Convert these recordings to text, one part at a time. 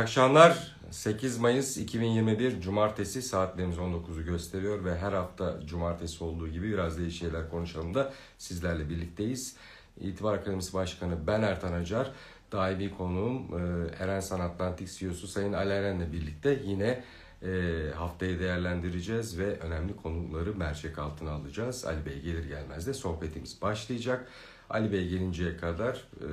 akşamlar. 8 Mayıs 2021 Cumartesi saatlerimiz 19'u gösteriyor ve her hafta Cumartesi olduğu gibi biraz değişik şeyler konuşalım da sizlerle birlikteyiz. İtibar Akademisi Başkanı ben Ertan Acar, daimi konuğum e, Eren San Atlantik CEO'su Sayın Ali Eren'le birlikte yine e, haftayı değerlendireceğiz ve önemli konuları mercek altına alacağız. Ali Bey gelir gelmez de sohbetimiz başlayacak. Ali Bey gelinceye kadar e,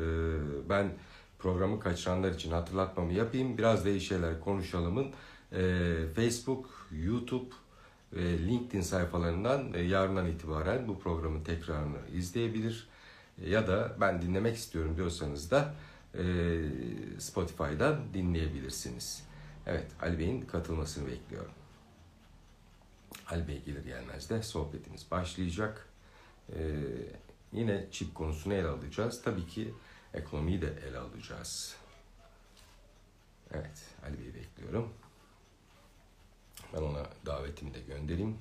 ben programı kaçıranlar için hatırlatmamı yapayım. Biraz değişik şeyler konuşalımın e, Facebook, YouTube ve LinkedIn sayfalarından e, yarından itibaren bu programın tekrarını izleyebilir. E, ya da ben dinlemek istiyorum diyorsanız da e, Spotify'dan dinleyebilirsiniz. Evet, Ali Bey'in katılmasını bekliyorum. Ali Bey gelir gelmez de sohbetimiz başlayacak. Ee, yine çip konusunu ele alacağız. Tabii ki ekonomiyi de ele alacağız. Evet, Ali Bey'i bekliyorum. Ben ona davetimi de göndereyim.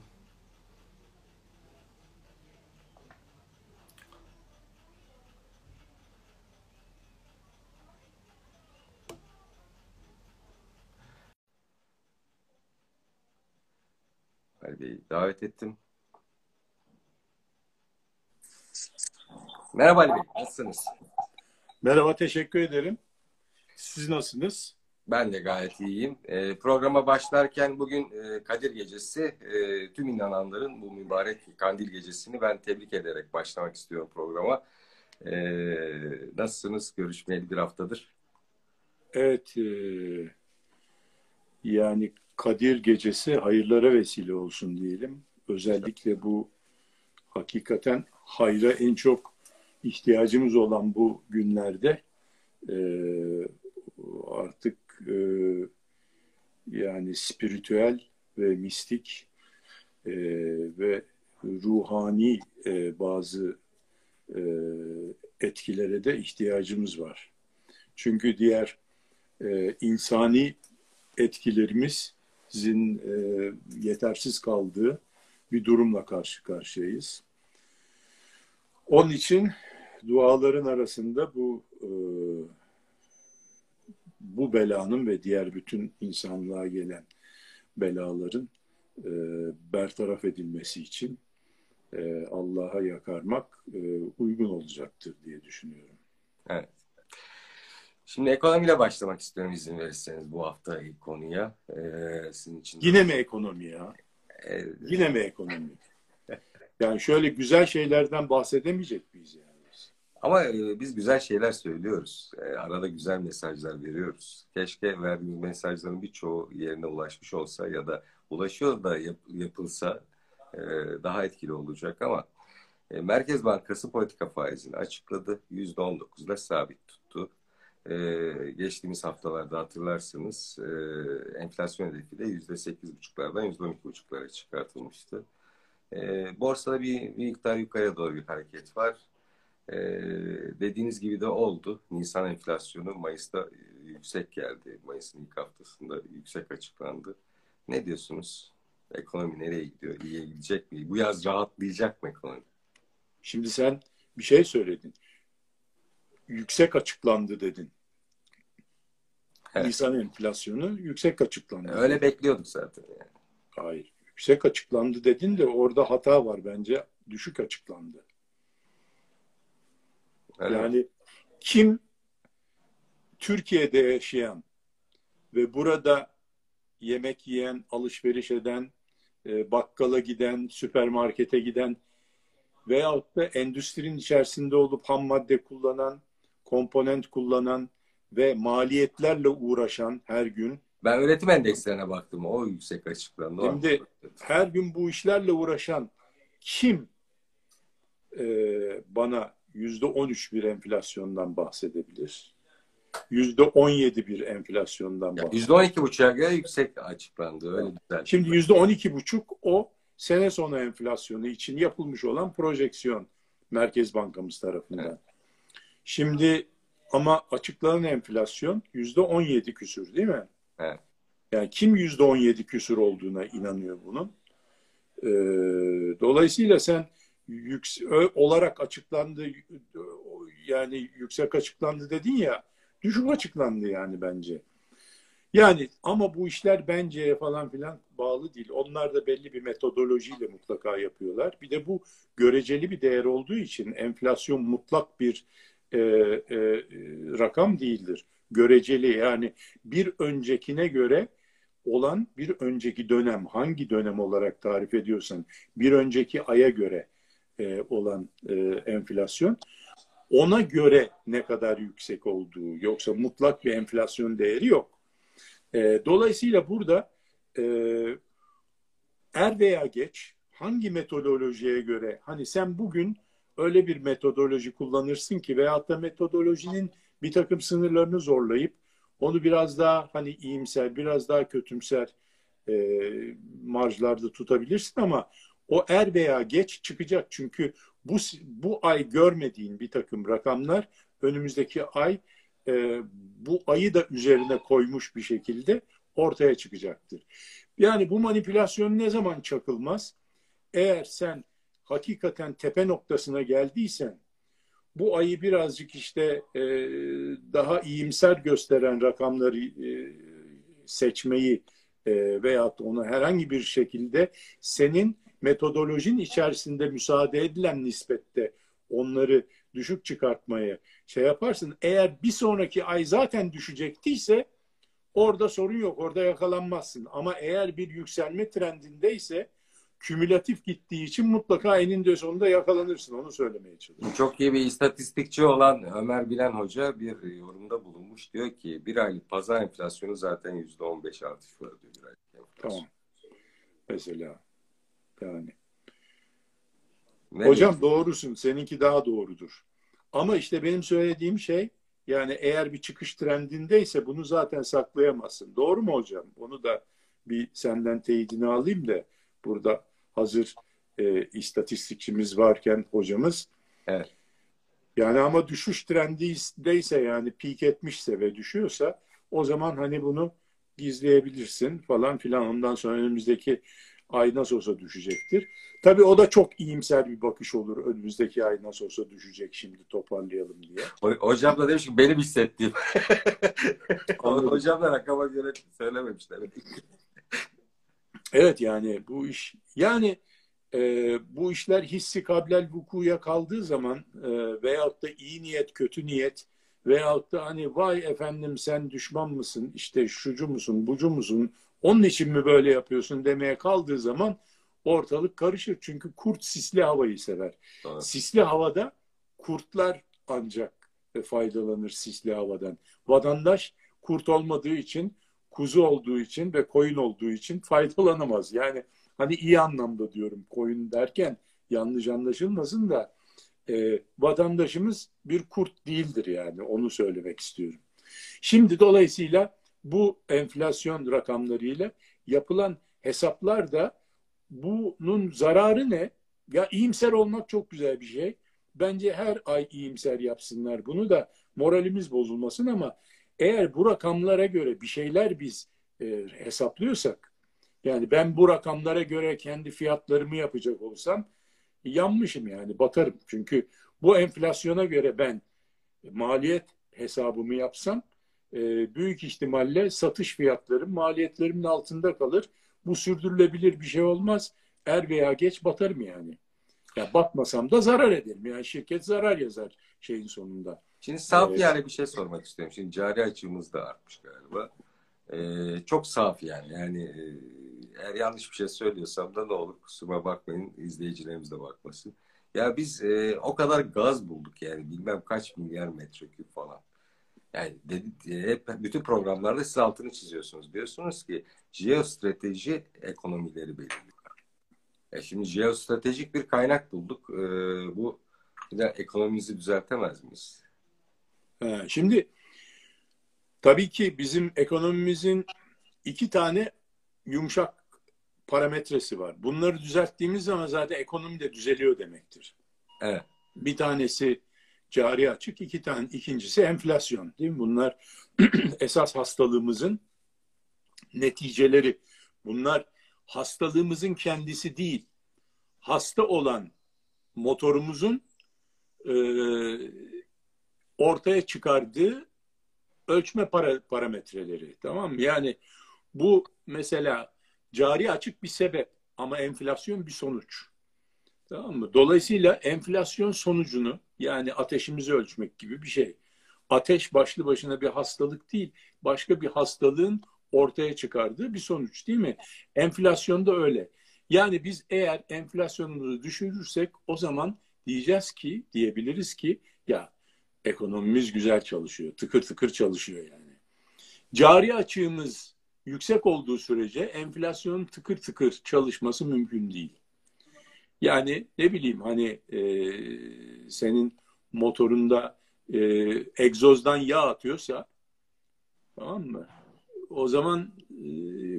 Ali Bey'i davet ettim. Merhaba Ali Bey, nasılsınız? Merhaba, teşekkür ederim. Siz nasılsınız? Ben de gayet iyiyim. E, programa başlarken bugün e, Kadir Gecesi, e, tüm inananların bu mübarek Kandil Gecesi'ni ben tebrik ederek başlamak istiyorum programa. E, nasılsınız? Görüşmeyeli bir haftadır. Evet, e, yani Kadir Gecesi hayırlara vesile olsun diyelim. Özellikle bu hakikaten hayra en çok ihtiyacımız olan bu günlerde e, artık e, yani spiritüel ve mistik e, ve ruhani e, bazı e, etkilere de ihtiyacımız var. Çünkü diğer e, insani etkilerimizin e, yetersiz kaldığı bir durumla karşı karşıyayız. Onun için duaların arasında bu e, bu belanın ve diğer bütün insanlığa gelen belaların e, bertaraf edilmesi için e, Allah'a yakarmak e, uygun olacaktır diye düşünüyorum. Evet. Şimdi ekonomiyle başlamak istiyorum izin verirseniz bu hafta ilk konuya. Ee, sizin için Yine mi ekonomi ya? Ee, Yine mi ekonomi? Yani şöyle güzel şeylerden bahsedemeyecek miyiz yani? Ama e, biz güzel şeyler söylüyoruz. E, arada güzel mesajlar veriyoruz. Keşke verdiğimiz mesajların birçoğu yerine ulaşmış olsa ya da ulaşıyor da yap, yapılsa e, daha etkili olacak ama Merkez Bankası politika faizini açıkladı. %19'da sabit tuttu. Geçtiğimiz haftalarda hatırlarsınız enflasyon hedefi de %8,5'lardan %12,5'lara çıkartılmıştı. Borsada bir miktar yukarıya doğru bir hareket var. Ee, dediğiniz gibi de oldu. Nisan enflasyonu Mayıs'ta yüksek geldi. Mayıs'ın ilk haftasında yüksek açıklandı. Ne diyorsunuz? Ekonomi nereye gidiyor? İyiye gidecek mi? Bu yaz rahatlayacak mı ekonomi? Şimdi sen bir şey söyledin. Yüksek açıklandı dedin. Evet. Nisan enflasyonu yüksek açıklandı. Öyle bekliyorduk zaten yani. Hayır. Yüksek açıklandı dedin de orada hata var bence. Düşük açıklandı. Evet. Yani kim Türkiye'de yaşayan ve burada yemek yiyen, alışveriş eden, e, bakkala giden, süpermarkete giden veyahut da endüstrinin içerisinde olup ham madde kullanan, komponent kullanan ve maliyetlerle uğraşan her gün. Ben üretim endekslerine baktım. O yüksek açıklandı. Şimdi her gün bu işlerle uğraşan kim e, bana yüzde on üç bir enflasyondan bahsedebilir. Yüzde on yedi bir enflasyondan bahsedebilir. Yüzde on iki buçuğa göre yüksek açıklandı. Öyle güzel. Şimdi yüzde on iki buçuk o sene sonu enflasyonu için yapılmış olan projeksiyon Merkez Bankamız tarafından. Evet. Şimdi ama açıklanan enflasyon yüzde on yedi küsür değil mi? Evet. Yani kim yüzde on yedi küsür olduğuna inanıyor bunun? Ee, dolayısıyla sen yüksek olarak açıklandı yani yüksek açıklandı dedin ya düşük açıklandı yani bence. Yani ama bu işler bence falan filan bağlı değil. Onlar da belli bir metodolojiyle mutlaka yapıyorlar. Bir de bu göreceli bir değer olduğu için enflasyon mutlak bir e, e, rakam değildir. Göreceli yani bir öncekine göre olan bir önceki dönem hangi dönem olarak tarif ediyorsan bir önceki aya göre e, olan e, enflasyon ona göre ne kadar yüksek olduğu yoksa mutlak bir enflasyon değeri yok. E, dolayısıyla burada er veya geç hangi metodolojiye göre hani sen bugün öyle bir metodoloji kullanırsın ki veyahut da metodolojinin bir takım sınırlarını zorlayıp onu biraz daha hani iyimser, biraz daha kötümser e, marjlarda tutabilirsin ama o er veya geç çıkacak. Çünkü bu bu ay görmediğin bir takım rakamlar önümüzdeki ay e, bu ayı da üzerine koymuş bir şekilde ortaya çıkacaktır. Yani bu manipülasyon ne zaman çakılmaz? Eğer sen hakikaten tepe noktasına geldiysen bu ayı birazcık işte e, daha iyimser gösteren rakamları e, seçmeyi e, veyahut onu herhangi bir şekilde senin metodolojin içerisinde müsaade edilen nispette onları düşük çıkartmaya şey yaparsın. Eğer bir sonraki ay zaten düşecektiyse orada sorun yok. Orada yakalanmazsın. Ama eğer bir yükselme trendindeyse kümülatif gittiği için mutlaka eninde sonunda yakalanırsın. Onu söylemeye çalışıyorum. Çok iyi bir istatistikçi olan Ömer Bilen Hoca bir yorumda bulunmuş. Diyor ki bir aylık pazar enflasyonu zaten yüzde on beş artış var diyor bir aylık enflasyon. Tamam. Mesela yani. Ne Hocam doğrusun. Seninki daha doğrudur. Ama işte benim söylediğim şey yani eğer bir çıkış trendindeyse bunu zaten saklayamazsın. Doğru mu hocam? Onu da bir senden teyidini alayım da burada hazır e, istatistikçimiz varken hocamız. Evet. Yani ama düşüş trendindeyse yani peak etmişse ve düşüyorsa o zaman hani bunu gizleyebilirsin falan filan. Ondan sonra önümüzdeki ay nasıl olsa düşecektir. Tabii o da çok iyimser bir bakış olur. Önümüzdeki ay nasıl olsa düşecek şimdi toparlayalım diye. Hocam da demiş ki benim hissettiğim. Hocam da rakama göre söylememişler. Evet yani bu iş yani e, bu işler hissi kablel vukuya kaldığı zaman e, veyahut da iyi niyet kötü niyet veyahut da hani vay efendim sen düşman mısın işte şucu musun bucu musun onun için mi böyle yapıyorsun demeye kaldığı zaman ortalık karışır. Çünkü kurt sisli havayı sever. Evet. Sisli havada kurtlar ancak faydalanır sisli havadan. Vatandaş kurt olmadığı için, kuzu olduğu için ve koyun olduğu için faydalanamaz. Yani hani iyi anlamda diyorum koyun derken yanlış anlaşılmasın da e, vatandaşımız bir kurt değildir yani onu söylemek istiyorum. Şimdi dolayısıyla bu enflasyon rakamlarıyla yapılan hesaplar da bunun zararı ne? Ya iyimser olmak çok güzel bir şey. Bence her ay iyimser yapsınlar bunu da moralimiz bozulmasın ama eğer bu rakamlara göre bir şeyler biz e, hesaplıyorsak yani ben bu rakamlara göre kendi fiyatlarımı yapacak olsam yanmışım yani batarım. Çünkü bu enflasyona göre ben maliyet hesabımı yapsam e, büyük ihtimalle satış fiyatlarım maliyetlerimin altında kalır. Bu sürdürülebilir bir şey olmaz. Er veya geç batarım yani. Ya batmasam da zarar ederim. Yani şirket zarar yazar şeyin sonunda. Şimdi saf Evet. yani bir şey sormak istiyorum. Şimdi cari açığımız da artmış galiba. Ee, çok saf yani. Yani e, eğer yanlış bir şey söylüyorsam da ne olur kusuruma bakmayın. izleyicilerimiz de bakmasın. Ya biz e, o kadar gaz bulduk yani bilmem kaç milyar metreküp falan. Yani dedi, e, hep bütün programlarda siz altını çiziyorsunuz. Diyorsunuz ki jeostrateji ekonomileri belirliyor. E şimdi jeostratejik bir kaynak bulduk. E, bu bir de ekonomimizi düzeltemez miyiz? Ha, şimdi tabii ki bizim ekonomimizin iki tane yumuşak parametresi var. Bunları düzelttiğimiz zaman zaten ekonomi de düzeliyor demektir. Evet. Bir tanesi cari açık, iki tane ikincisi enflasyon. Değil mi? Bunlar esas hastalığımızın neticeleri. Bunlar hastalığımızın kendisi değil. Hasta olan motorumuzun e, ortaya çıkardığı ölçme para, parametreleri tamam mı? Yani bu mesela cari açık bir sebep ama enflasyon bir sonuç. Tamam mı? Dolayısıyla enflasyon sonucunu yani ateşimizi ölçmek gibi bir şey. Ateş başlı başına bir hastalık değil, başka bir hastalığın ortaya çıkardığı bir sonuç değil mi? Enflasyon da öyle. Yani biz eğer enflasyonumuzu düşürürsek o zaman diyeceğiz ki, diyebiliriz ki ya ekonomimiz güzel çalışıyor, tıkır tıkır çalışıyor yani. Cari açığımız yüksek olduğu sürece enflasyonun tıkır tıkır çalışması mümkün değil. Yani ne bileyim hani e, senin motorunda e, egzozdan yağ atıyorsa tamam mı? O zaman e,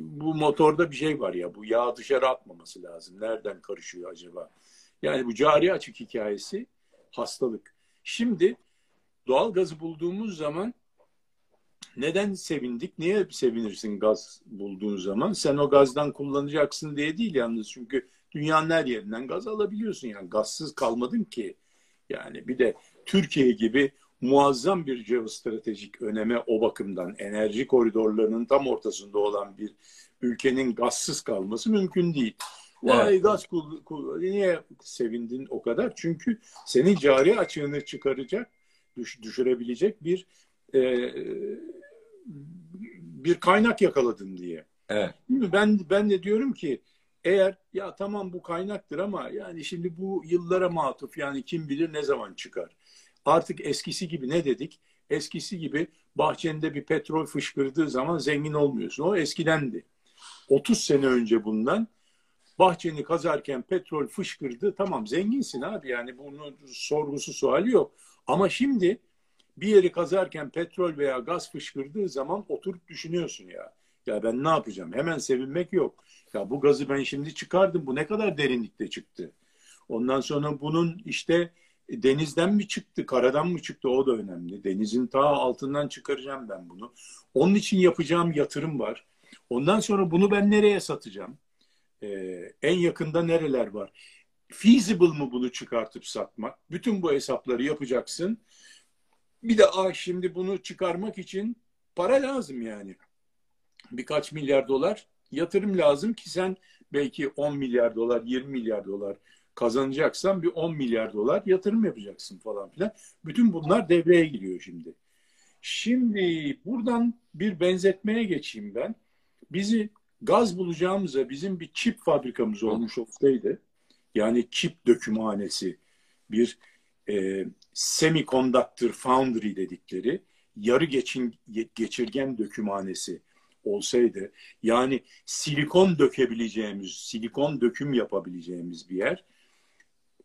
bu motorda bir şey var ya bu yağ dışarı atmaması lazım. Nereden karışıyor acaba? Yani bu cari açık hikayesi hastalık. Şimdi doğal gazı bulduğumuz zaman neden sevindik? Niye sevinirsin gaz bulduğun zaman? Sen o gazdan kullanacaksın diye değil yalnız. Çünkü dünyanın her yerinden gaz alabiliyorsun. Yani gazsız kalmadın ki. Yani bir de Türkiye gibi muazzam bir jeostratejik öneme o bakımdan enerji koridorlarının tam ortasında olan bir ülkenin gazsız kalması mümkün değil. Vay evet. gaz kul, kul, niye sevindin o kadar? Çünkü senin cari açığını çıkaracak, düş, düşürebilecek bir e, bir kaynak yakaladın diye. Evet. Ben ben de diyorum ki eğer ya tamam bu kaynaktır ama yani şimdi bu yıllara matuf yani kim bilir ne zaman çıkar. Artık eskisi gibi ne dedik? Eskisi gibi bahçende bir petrol fışkırdığı zaman zengin olmuyorsun. O eskidendi. 30 sene önce bundan bahçeni kazarken petrol fışkırdı. Tamam zenginsin abi yani bunun sorgusu suali yok. Ama şimdi bir yeri kazarken petrol veya gaz fışkırdığı zaman oturup düşünüyorsun ya. Ya ben ne yapacağım? Hemen sevinmek yok. Ya bu gazı ben şimdi çıkardım. Bu ne kadar derinlikte çıktı? Ondan sonra bunun işte denizden mi çıktı, karadan mı çıktı o da önemli. Denizin ta altından çıkaracağım ben bunu. Onun için yapacağım yatırım var. Ondan sonra bunu ben nereye satacağım? Ee, en yakında nereler var? Feasible mı bunu çıkartıp satmak? Bütün bu hesapları yapacaksın. Bir de ah şimdi bunu çıkarmak için para lazım yani. Birkaç milyar dolar yatırım lazım ki sen belki 10 milyar dolar, 20 milyar dolar kazanacaksan bir 10 milyar dolar yatırım yapacaksın falan filan. Bütün bunlar devreye giriyor şimdi. Şimdi buradan bir benzetmeye geçeyim ben. Bizi gaz bulacağımıza bizim bir çip fabrikamız olmuş olsaydı yani çip dökümhanesi bir e, semiconductor foundry dedikleri yarı geçin, geçirgen dökümhanesi olsaydı yani silikon dökebileceğimiz, silikon döküm yapabileceğimiz bir yer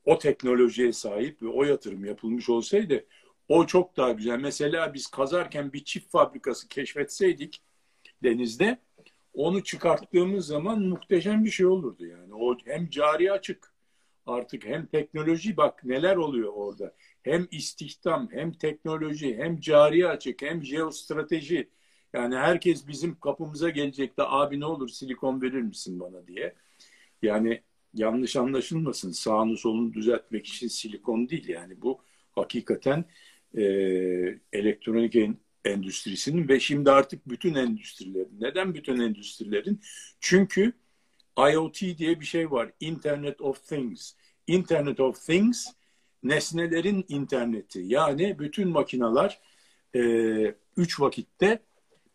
o teknolojiye sahip ve o yatırım yapılmış olsaydı o çok daha güzel. Mesela biz kazarken bir çift fabrikası keşfetseydik denizde onu çıkarttığımız zaman muhteşem bir şey olurdu yani. O hem cari açık artık hem teknoloji bak neler oluyor orada. Hem istihdam hem teknoloji hem cari açık hem jeostrateji. Yani herkes bizim kapımıza gelecek de abi ne olur silikon verir misin bana diye. Yani yanlış anlaşılmasın sağını solunu düzeltmek için silikon değil yani bu hakikaten e, elektronik en, endüstrisinin ve şimdi artık bütün endüstrilerin. Neden bütün endüstrilerin? Çünkü IoT diye bir şey var. Internet of Things. Internet of Things nesnelerin interneti. Yani bütün makineler e, üç vakitte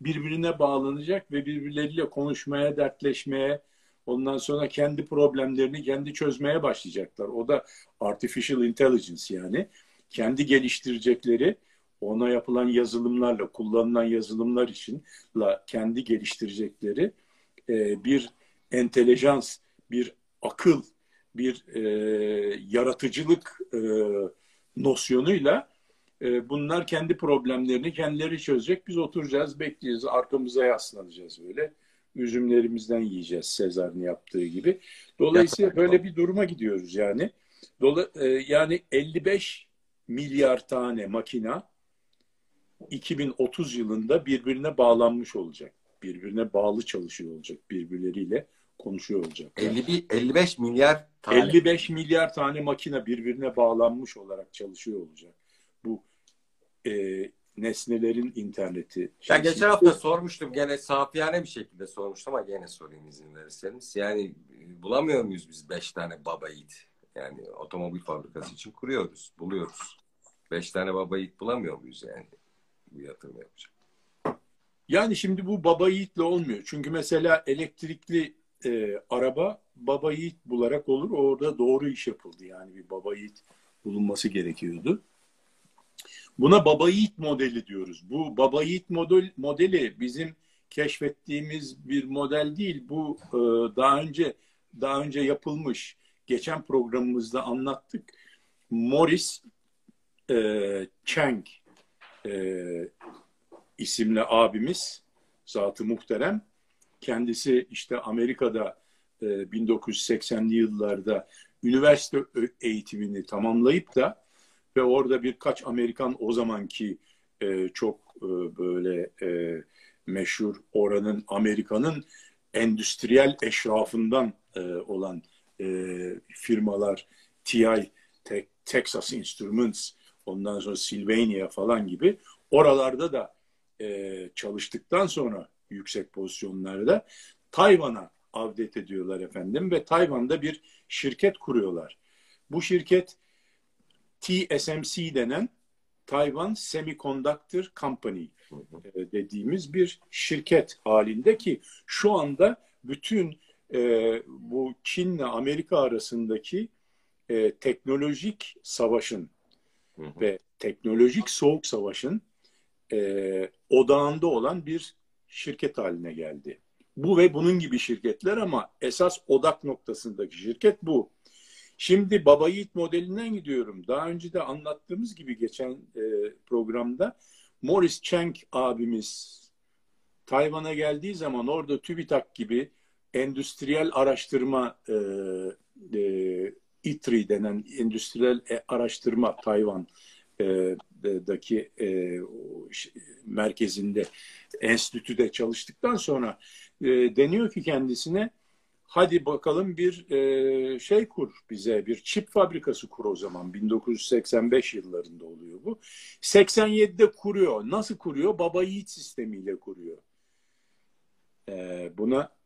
birbirine bağlanacak ve birbirleriyle konuşmaya, dertleşmeye, ondan sonra kendi problemlerini kendi çözmeye başlayacaklar. O da artificial intelligence yani. Kendi geliştirecekleri ona yapılan yazılımlarla, kullanılan yazılımlar için la kendi geliştirecekleri e, bir entelijans, bir akıl, bir e, yaratıcılık e, nosyonuyla e, bunlar kendi problemlerini kendileri çözecek. Biz oturacağız, bekleyeceğiz, arkamıza yaslanacağız böyle. Üzümlerimizden yiyeceğiz Sezar'ın yaptığı gibi. Dolayısıyla böyle bir duruma gidiyoruz yani. Dola, e, yani 55 milyar tane makina 2030 yılında birbirine bağlanmış olacak. Birbirine bağlı çalışıyor olacak. Birbirleriyle konuşuyor olacak. 51, 55 milyar tane. 55 milyar tane makine birbirine bağlanmış olarak çalışıyor olacak. Bu e, nesnelerin interneti. Ya geçen hafta sormuştum gene safiyane bir şekilde sormuştum ama gene sorayım izin verirseniz. Yani e, bulamıyor muyuz biz beş tane baba yiğit? Yani otomobil fabrikası için kuruyoruz, buluyoruz. Beş tane baba yiğit bulamıyor muyuz yani bu yatırım yapacak? Yani şimdi bu baba yiğitle olmuyor. Çünkü mesela elektrikli e, araba baba yiğit bularak olur. Orada doğru iş yapıldı. Yani bir baba yiğit bulunması gerekiyordu. Buna baba yiğit modeli diyoruz. Bu baba yiğit model, modeli bizim keşfettiğimiz bir model değil. Bu e, daha önce daha önce yapılmış. Geçen programımızda anlattık. Morris e, Chang e, isimli abimiz zatı muhterem. Kendisi işte Amerika'da e, 1980'li yıllarda üniversite eğitimini tamamlayıp da ve orada birkaç Amerikan o zamanki e, çok e, böyle e, meşhur oranın Amerika'nın endüstriyel eşrafından e, olan e, firmalar TI, Te- Texas Instruments, ondan sonra Sylvania falan gibi oralarda da e, çalıştıktan sonra yüksek pozisyonlarda Tayvan'a avdet ediyorlar efendim ve Tayvan'da bir şirket kuruyorlar. Bu şirket TSMC denen Taiwan Semiconductor Company e, dediğimiz bir şirket halinde ki şu anda bütün e, bu Çin'le Amerika arasındaki e, teknolojik savaşın Hı hı. ve teknolojik soğuk savaşın e, odağında olan bir şirket haline geldi. Bu ve bunun gibi şirketler ama esas odak noktasındaki şirket bu. Şimdi Baba Yiğit modelinden gidiyorum. Daha önce de anlattığımız gibi geçen e, programda Morris Chang abimiz Tayvan'a geldiği zaman orada TÜBİTAK gibi endüstriyel araştırma e, e, ITRI denen endüstriyel e, araştırma Tayvan e, daki e, merkezinde enstitüde çalıştıktan sonra e, deniyor ki kendisine hadi bakalım bir e, şey kur bize bir çip fabrikası kur o zaman. 1985 yıllarında oluyor bu. 87'de kuruyor. Nasıl kuruyor? Baba yiğit sistemiyle kuruyor. E, buna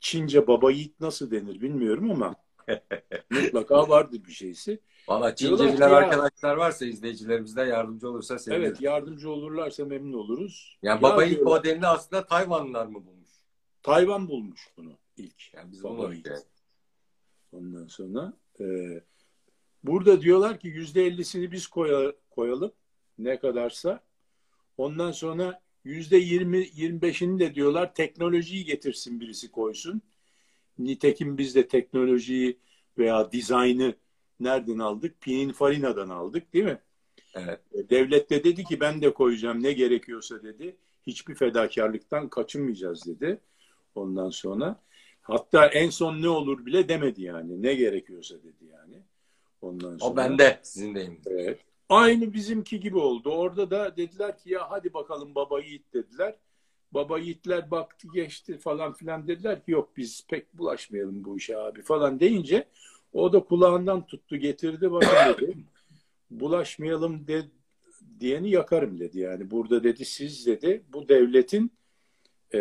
Çince baba yiğit nasıl denir bilmiyorum ama mutlaka vardır bir şeysi. Valla Çince bilen ya- arkadaşlar varsa izleyicilerimizden yardımcı olursa sevinirim. evet yardımcı olurlarsa memnun oluruz. Yani Ya baba yiğit diyorlar, modelini aslında Tayvanlılar mı bulmuş? Tayvan bulmuş bunu ilk Yani biz Baba yani. Ondan sonra e, burada diyorlar ki yüzde ellisini biz koya- koyalım ne kadarsa. Ondan sonra yüzde yirmi, yirmi beşini de diyorlar teknolojiyi getirsin birisi koysun. Nitekim biz de teknolojiyi veya dizaynı nereden aldık? Pininfarina'dan aldık değil mi? Evet. E, Devlet de dedi ki ben de koyacağım ne gerekiyorsa dedi. Hiçbir fedakarlıktan kaçınmayacağız dedi. Ondan sonra hatta en son ne olur bile demedi yani. Ne gerekiyorsa dedi yani. Ondan sonra. O bende. Sizin deyim. Evet. Aynı bizimki gibi oldu. Orada da dediler ki ya hadi bakalım baba yiğit dediler. Baba yiğitler baktı geçti falan filan dediler ki yok biz pek bulaşmayalım bu işe abi falan deyince o da kulağından tuttu getirdi bana dedi. Bulaşmayalım de, diyeni yakarım dedi yani. Burada dedi siz dedi bu devletin e,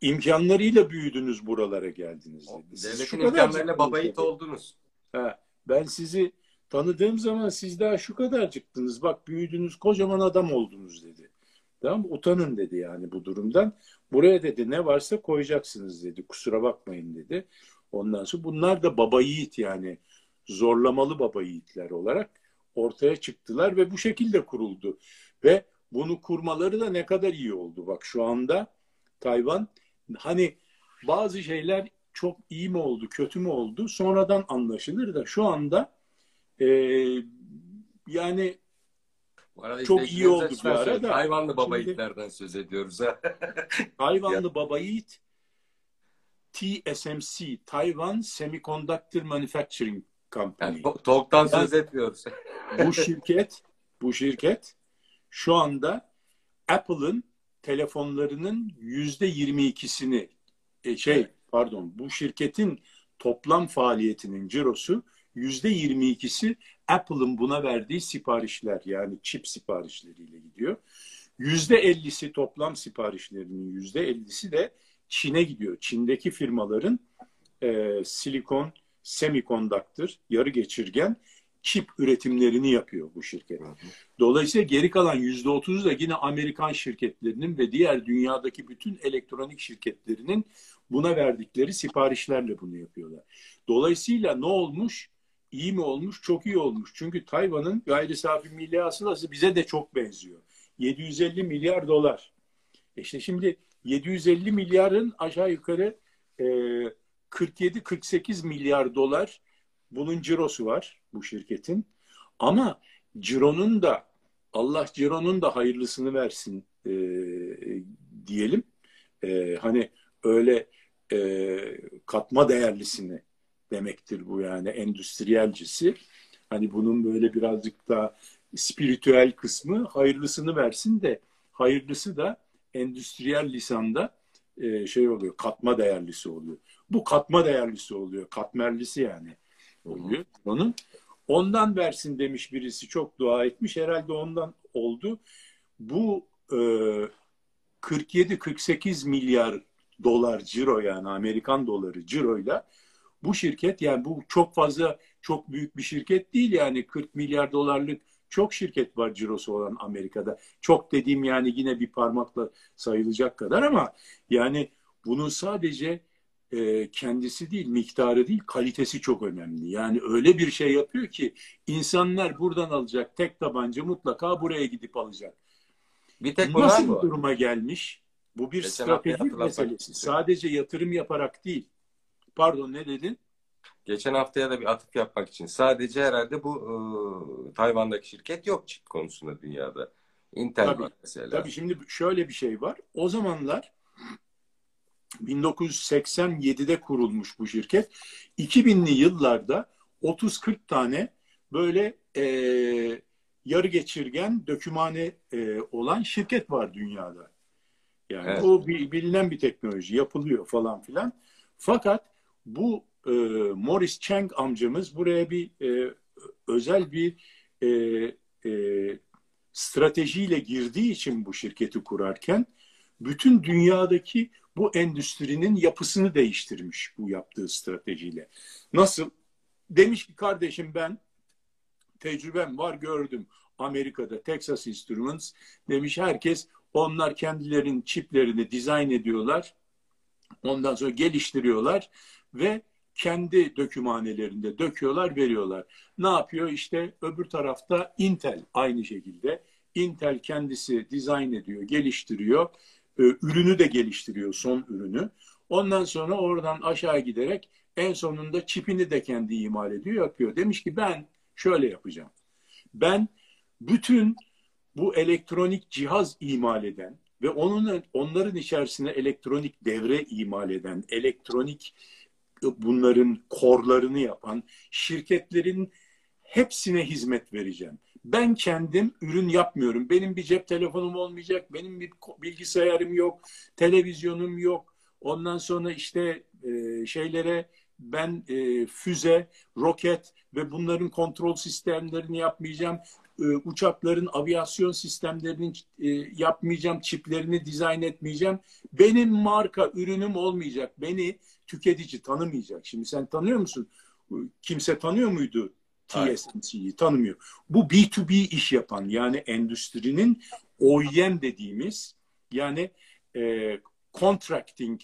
imkanlarıyla büyüdünüz buralara geldiniz O dedi. Siz Devletin şu kadar imkanlarıyla ciddi baba yiğit dedi. oldunuz. Ha, ben sizi tanıdığım zaman siz daha şu kadarcıktınız. Bak büyüdünüz, kocaman adam oldunuz dedi. Tamam? Utanın dedi yani bu durumdan. Buraya dedi ne varsa koyacaksınız dedi. Kusura bakmayın dedi. Ondan sonra bunlar da baba yiğit yani zorlamalı baba yiğitler olarak ortaya çıktılar ve bu şekilde kuruldu. Ve bunu kurmaları da ne kadar iyi oldu. Bak şu anda Tayvan hani bazı şeyler çok iyi mi oldu, kötü mü oldu sonradan anlaşılır da şu anda e, yani Bu arada Çok iyi oldu bir şunu ara söyleyeyim. da. Tayvanlı baba Şimdi- yiğitlerden söz ediyoruz. ha. Tayvanlı baba yiğit TSMC, Taiwan Semiconductor Manufacturing Company. Yani to- TOG'dan söz etmiyoruz. bu şirket, bu şirket şu anda Apple'ın telefonlarının yüzde 22'sini e, şey pardon bu şirketin toplam faaliyetinin cirosu yüzde 22'si Apple'ın buna verdiği siparişler yani çip siparişleriyle gidiyor. Yüzde 50'si toplam siparişlerinin yüzde 50'si de Çin'e gidiyor. Çin'deki firmaların e, silikon, semikondaktör, yarı geçirgen çip üretimlerini yapıyor bu şirket. Dolayısıyla geri kalan yüzde otuzu da yine Amerikan şirketlerinin ve diğer dünyadaki bütün elektronik şirketlerinin buna verdikleri siparişlerle bunu yapıyorlar. Dolayısıyla ne olmuş? İyi mi olmuş? Çok iyi olmuş. Çünkü Tayvan'ın gayri safi milli hasılası bize de çok benziyor. 750 milyar dolar. E İşte şimdi 750 milyarın aşağı yukarı e, 47-48 milyar dolar bunun cirosu var bu şirketin. Ama cironun da Allah cironun da hayırlısını versin e, diyelim. E, hani öyle e, katma değerlisini demektir bu yani endüstriyelcisi. Hani bunun böyle birazcık da spiritüel kısmı hayırlısını versin de hayırlısı da endüstriyel lisanda e, şey oluyor katma değerlisi oluyor. Bu katma değerlisi oluyor. Katmerlisi yani oluyor onun. Ondan versin demiş birisi çok dua etmiş. Herhalde ondan oldu. Bu e, 47-48 milyar dolar ciro yani Amerikan doları ciroyla bu şirket yani bu çok fazla çok büyük bir şirket değil yani 40 milyar dolarlık çok şirket var cirosu olan Amerika'da. Çok dediğim yani yine bir parmakla sayılacak kadar ama yani bunun sadece e, kendisi değil, miktarı değil, kalitesi çok önemli. Yani öyle bir şey yapıyor ki insanlar buradan alacak tek tabanca mutlaka buraya gidip alacak. Bir tek Nasıl bu. duruma gelmiş? Bu bir Geçen strateji meselesi. Sadece yatırım yaparak değil. Pardon ne dedin? Geçen haftaya da bir atıf yapmak için. Sadece herhalde bu e, Tayvan'daki şirket yok çip konusunda dünyada. Intel Tabii, mesela. Tabii şimdi şöyle bir şey var. O zamanlar 1987'de kurulmuş bu şirket. 2000'li yıllarda 30-40 tane böyle e, yarı geçirgen dökümhane e, olan şirket var dünyada. Yani Evet. o bilinen bir teknoloji yapılıyor falan filan. Fakat bu e, Morris Chang amcamız buraya bir e, özel bir e, e, stratejiyle girdiği için bu şirketi kurarken bütün dünyadaki bu endüstrinin yapısını değiştirmiş bu yaptığı stratejiyle. Nasıl? Demiş ki kardeşim ben tecrübem var gördüm. Amerika'da Texas Instruments demiş herkes onlar kendilerinin çiplerini dizayn ediyorlar. Ondan sonra geliştiriyorlar ve kendi dökümhanelerinde döküyorlar, veriyorlar. Ne yapıyor? İşte öbür tarafta Intel aynı şekilde. Intel kendisi dizayn ediyor, geliştiriyor. Ee, ürünü de geliştiriyor, son ürünü. Ondan sonra oradan aşağı giderek en sonunda çipini de kendi imal ediyor, yapıyor. Demiş ki ben şöyle yapacağım. Ben bütün bu elektronik cihaz imal eden ve onun onların içerisine elektronik devre imal eden, elektronik bunların korlarını yapan şirketlerin hepsine hizmet vereceğim. Ben kendim ürün yapmıyorum. Benim bir cep telefonum olmayacak, benim bir bilgisayarım yok, televizyonum yok. Ondan sonra işte e, şeylere ben e, füze, roket ve bunların kontrol sistemlerini yapmayacağım. E, uçakların aviasyon sistemlerini e, yapmayacağım, çiplerini dizayn etmeyeceğim. Benim marka ürünüm olmayacak. Beni tüketici tanımayacak. Şimdi sen tanıyor musun? Kimse tanıyor muydu TSMC'yi? Tanımıyor. Bu B2B iş yapan yani endüstrinin OEM dediğimiz yani e, contracting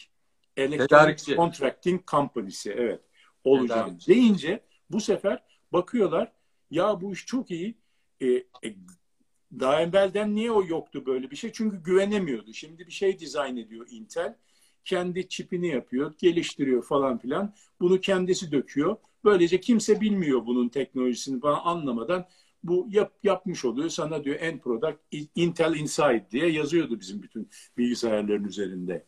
Tedarikçi. contracting company'si evet olacağım Tedarikçi. deyince bu sefer bakıyorlar ya bu iş çok iyi e, e, daha evvelden niye o yoktu böyle bir şey? Çünkü güvenemiyordu. Şimdi bir şey dizayn ediyor Intel. Kendi çipini yapıyor, geliştiriyor falan filan. Bunu kendisi döküyor. Böylece kimse bilmiyor bunun teknolojisini falan anlamadan bu yap, yapmış oluyor. Sana diyor end product Intel Inside diye yazıyordu bizim bütün bilgisayarların üzerinde.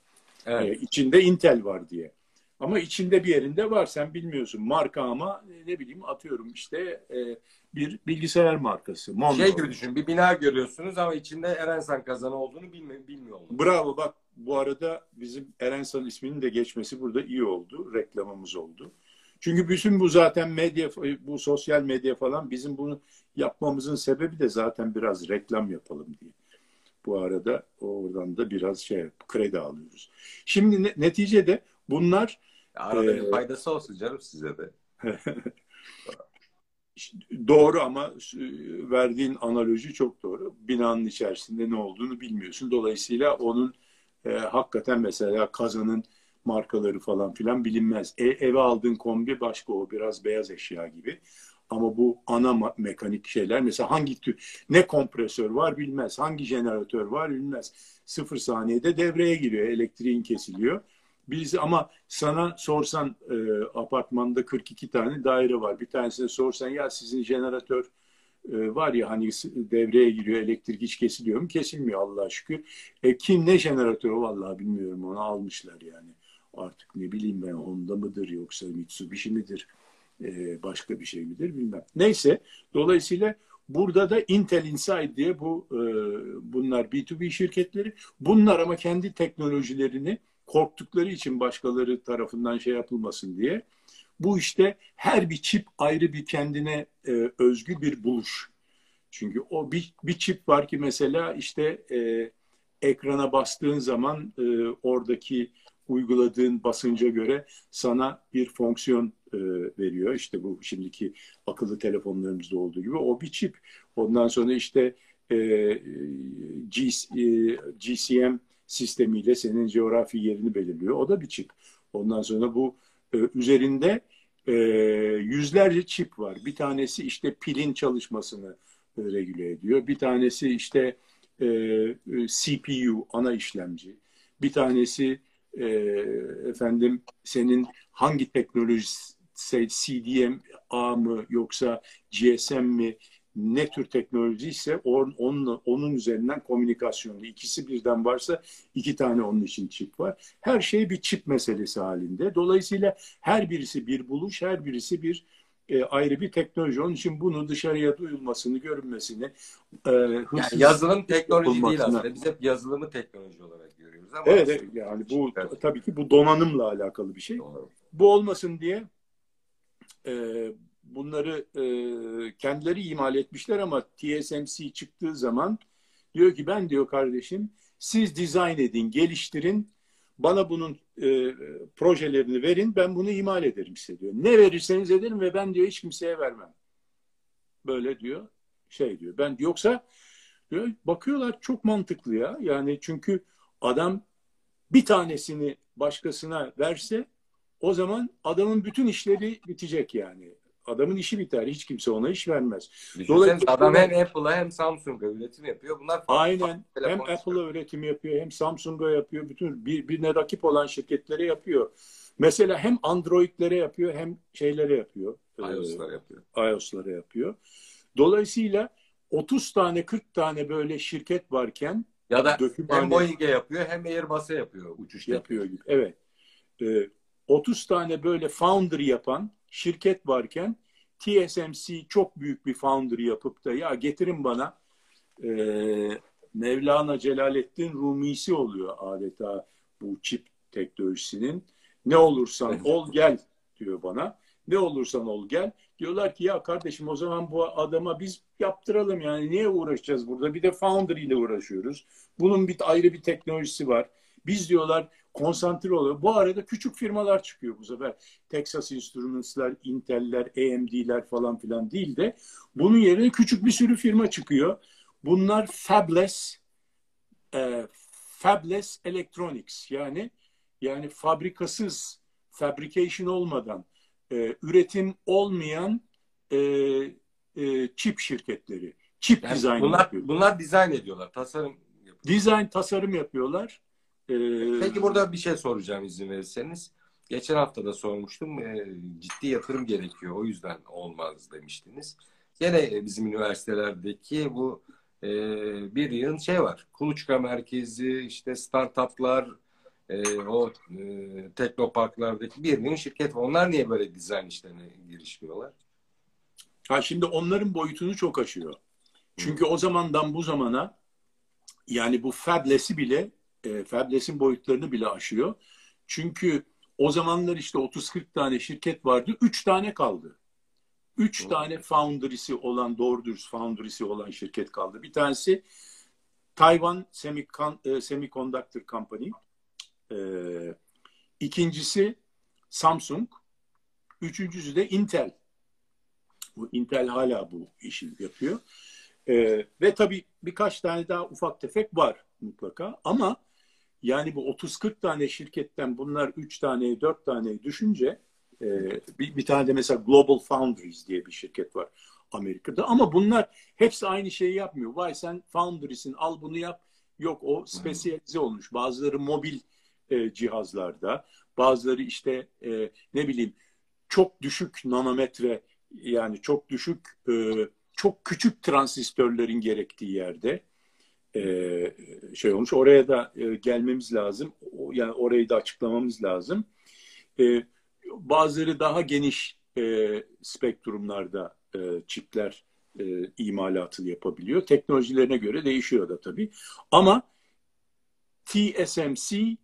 Evet. Ee, içinde Intel var diye. Ama içinde bir yerinde var. Sen bilmiyorsun. Marka ama e, ne bileyim atıyorum işte e, bir bilgisayar markası. Monzo. Şey gibi düşün. Bir bina görüyorsunuz ama içinde Erensan kazanı olduğunu bilmi bilmiyor. Bravo bak bu arada bizim Erensan isminin de geçmesi burada iyi oldu. Reklamımız oldu. Çünkü bütün bu zaten medya, bu sosyal medya falan bizim bunu yapmamızın sebebi de zaten biraz reklam yapalım diye. Bu arada oradan da biraz şey kredi alıyoruz. Şimdi ne, neticede bunlar Arada bir faydası olsun canım size de. doğru ama verdiğin analoji çok doğru. Binanın içerisinde ne olduğunu bilmiyorsun. Dolayısıyla onun e, hakikaten mesela kazanın markaları falan filan bilinmez. E, eve aldığın kombi başka o biraz beyaz eşya gibi. Ama bu ana mekanik şeyler mesela hangi tür ne kompresör var bilmez. Hangi jeneratör var bilmez. Sıfır saniyede devreye giriyor. Elektriğin kesiliyor. Biz ama sana sorsan e, apartmanda 42 tane daire var. Bir tanesine sorsan ya sizin jeneratör e, var ya hani devreye giriyor elektrik hiç kesiliyor mu? Kesilmiyor Allah'a şükür. E, kim ne jeneratörü vallahi bilmiyorum onu almışlar yani. Artık ne bileyim ben Honda mıdır yoksa Mitsubishi midir? E, başka bir şey midir bilmem. Neyse dolayısıyla burada da Intel Inside diye bu e, bunlar B2B şirketleri. Bunlar ama kendi teknolojilerini korktukları için başkaları tarafından şey yapılmasın diye bu işte her bir çip ayrı bir kendine e, özgü bir buluş. Çünkü o bir, bir çip var ki mesela işte e, ekrana bastığın zaman e, oradaki uyguladığın basınca göre sana bir fonksiyon e, veriyor. İşte bu şimdiki akıllı telefonlarımızda olduğu gibi o bir çip. Ondan sonra işte e, G, e, GCM sistemiyle senin coğrafi yerini belirliyor. O da bir çip. Ondan sonra bu e, üzerinde e, yüzlerce çip var. Bir tanesi işte pilin çalışmasını e, regüle ediyor. Bir tanesi işte e, CPU, ana işlemci. Bir tanesi e, efendim senin hangi teknoloji CDM A mı yoksa GSM mi ne tür teknoloji ise onun, onun üzerinden komünikasyonlu. İkisi birden varsa iki tane onun için çip var. Her şey bir çip meselesi halinde. Dolayısıyla her birisi bir buluş, her birisi bir e, ayrı bir teknoloji. Onun için bunu dışarıya duyulmasını, görünmesini, e, yani yazılım teknoloji değil aslında. Biz hep yazılımı teknoloji olarak görüyoruz. Ama evet, evet, yani bu evet. tabii ki bu donanımla alakalı bir şey. Doğru. Bu olmasın diye e, bunları e, kendileri imal etmişler ama TSMC çıktığı zaman diyor ki ben diyor kardeşim siz dizayn edin, geliştirin, bana bunun e, projelerini verin, ben bunu imal ederim size diyor. Ne verirseniz ederim ve ben diyor hiç kimseye vermem. Böyle diyor, şey diyor. Ben yoksa diyor, bakıyorlar çok mantıklı ya. Yani çünkü adam bir tanesini başkasına verse o zaman adamın bütün işleri bitecek yani adamın işi biter. Hiç kimse ona iş vermez. Dolayısıyla adam hem Apple'a hem Samsung'a üretim yapıyor. Bunlar aynen hem Apple'a üretim yapıyor hem Samsung'a yapıyor. Bütün bir, birine rakip olan şirketlere yapıyor. Mesela hem Android'lere yapıyor hem şeylere yapıyor. iOS'lara yapıyor. iOS'lara yapıyor. Dolayısıyla 30 tane 40 tane böyle şirket varken ya da hem Boeing'e yapıyor hem Airbus'a yapıyor uçuş yapıyor. Gibi. Evet. Ee, 30 tane böyle foundry yapan şirket varken TSMC çok büyük bir foundry yapıp da ya getirin bana e, Mevlana Celaleddin Rumisi oluyor adeta bu çip teknolojisinin. Ne olursan ol gel diyor bana. Ne olursan ol gel. Diyorlar ki ya kardeşim o zaman bu adama biz yaptıralım yani niye uğraşacağız burada? Bir de foundry ile uğraşıyoruz. Bunun bir ayrı bir teknolojisi var. Biz diyorlar konsantre oluyor. Bu arada küçük firmalar çıkıyor bu sefer. Texas Instruments'lar, Intel'ler, AMD'ler falan filan değil de bunun yerine küçük bir sürü firma çıkıyor. Bunlar fabless e, fabless electronics yani yani fabrikasız fabrication olmadan e, üretim olmayan e, e, çip şirketleri. Çip yani dizayn bunlar, yapıyor. Bunlar dizayn ediyorlar, tasarım yapıyorlar. Dizayn, tasarım yapıyorlar. Ee, Peki burada bir şey soracağım izin verirseniz. Geçen hafta da sormuştum. E, ciddi yatırım gerekiyor. O yüzden olmaz demiştiniz. Yine bizim üniversitelerdeki bu e, bir yığın şey var. Kuluçka merkezi, işte startuplar, e, o e, teknoparklardaki bir yığın şirket var. Onlar niye böyle dizayn işlerine girişmiyorlar? Ha şimdi onların boyutunu çok aşıyor. Çünkü Hı. o zamandan bu zamana yani bu fabless'i bile e, Fabless'in boyutlarını bile aşıyor. Çünkü O zamanlar işte 30-40 tane şirket vardı. 3 tane kaldı. 3 tane foundery'si olan, doğru dürüst foundery'si olan şirket kaldı. Bir tanesi Taiwan Semicon, Semiconductor Company. Ee, ikincisi Samsung. Üçüncüsü de Intel. Bu Intel hala bu işi yapıyor. Ee, ve tabii birkaç tane daha ufak tefek var mutlaka. Ama yani bu 30-40 tane şirketten bunlar 3 tane, 4 tane düşünce e, bir, bir tane de mesela Global Foundries diye bir şirket var Amerika'da. Ama bunlar hepsi aynı şeyi yapmıyor. Vay sen Foundries'in al bunu yap. Yok o spesiyalize olmuş. Bazıları mobil e, cihazlarda, bazıları işte e, ne bileyim çok düşük nanometre yani çok düşük e, çok küçük transistörlerin gerektiği yerde e, şey olmuş. Oraya da e, gelmemiz lazım. Yani orayı da açıklamamız lazım. E, bazıları daha geniş spektrumlarda çipler imalatı yapabiliyor. Teknolojilerine göre değişiyor da tabii. Ama TSMC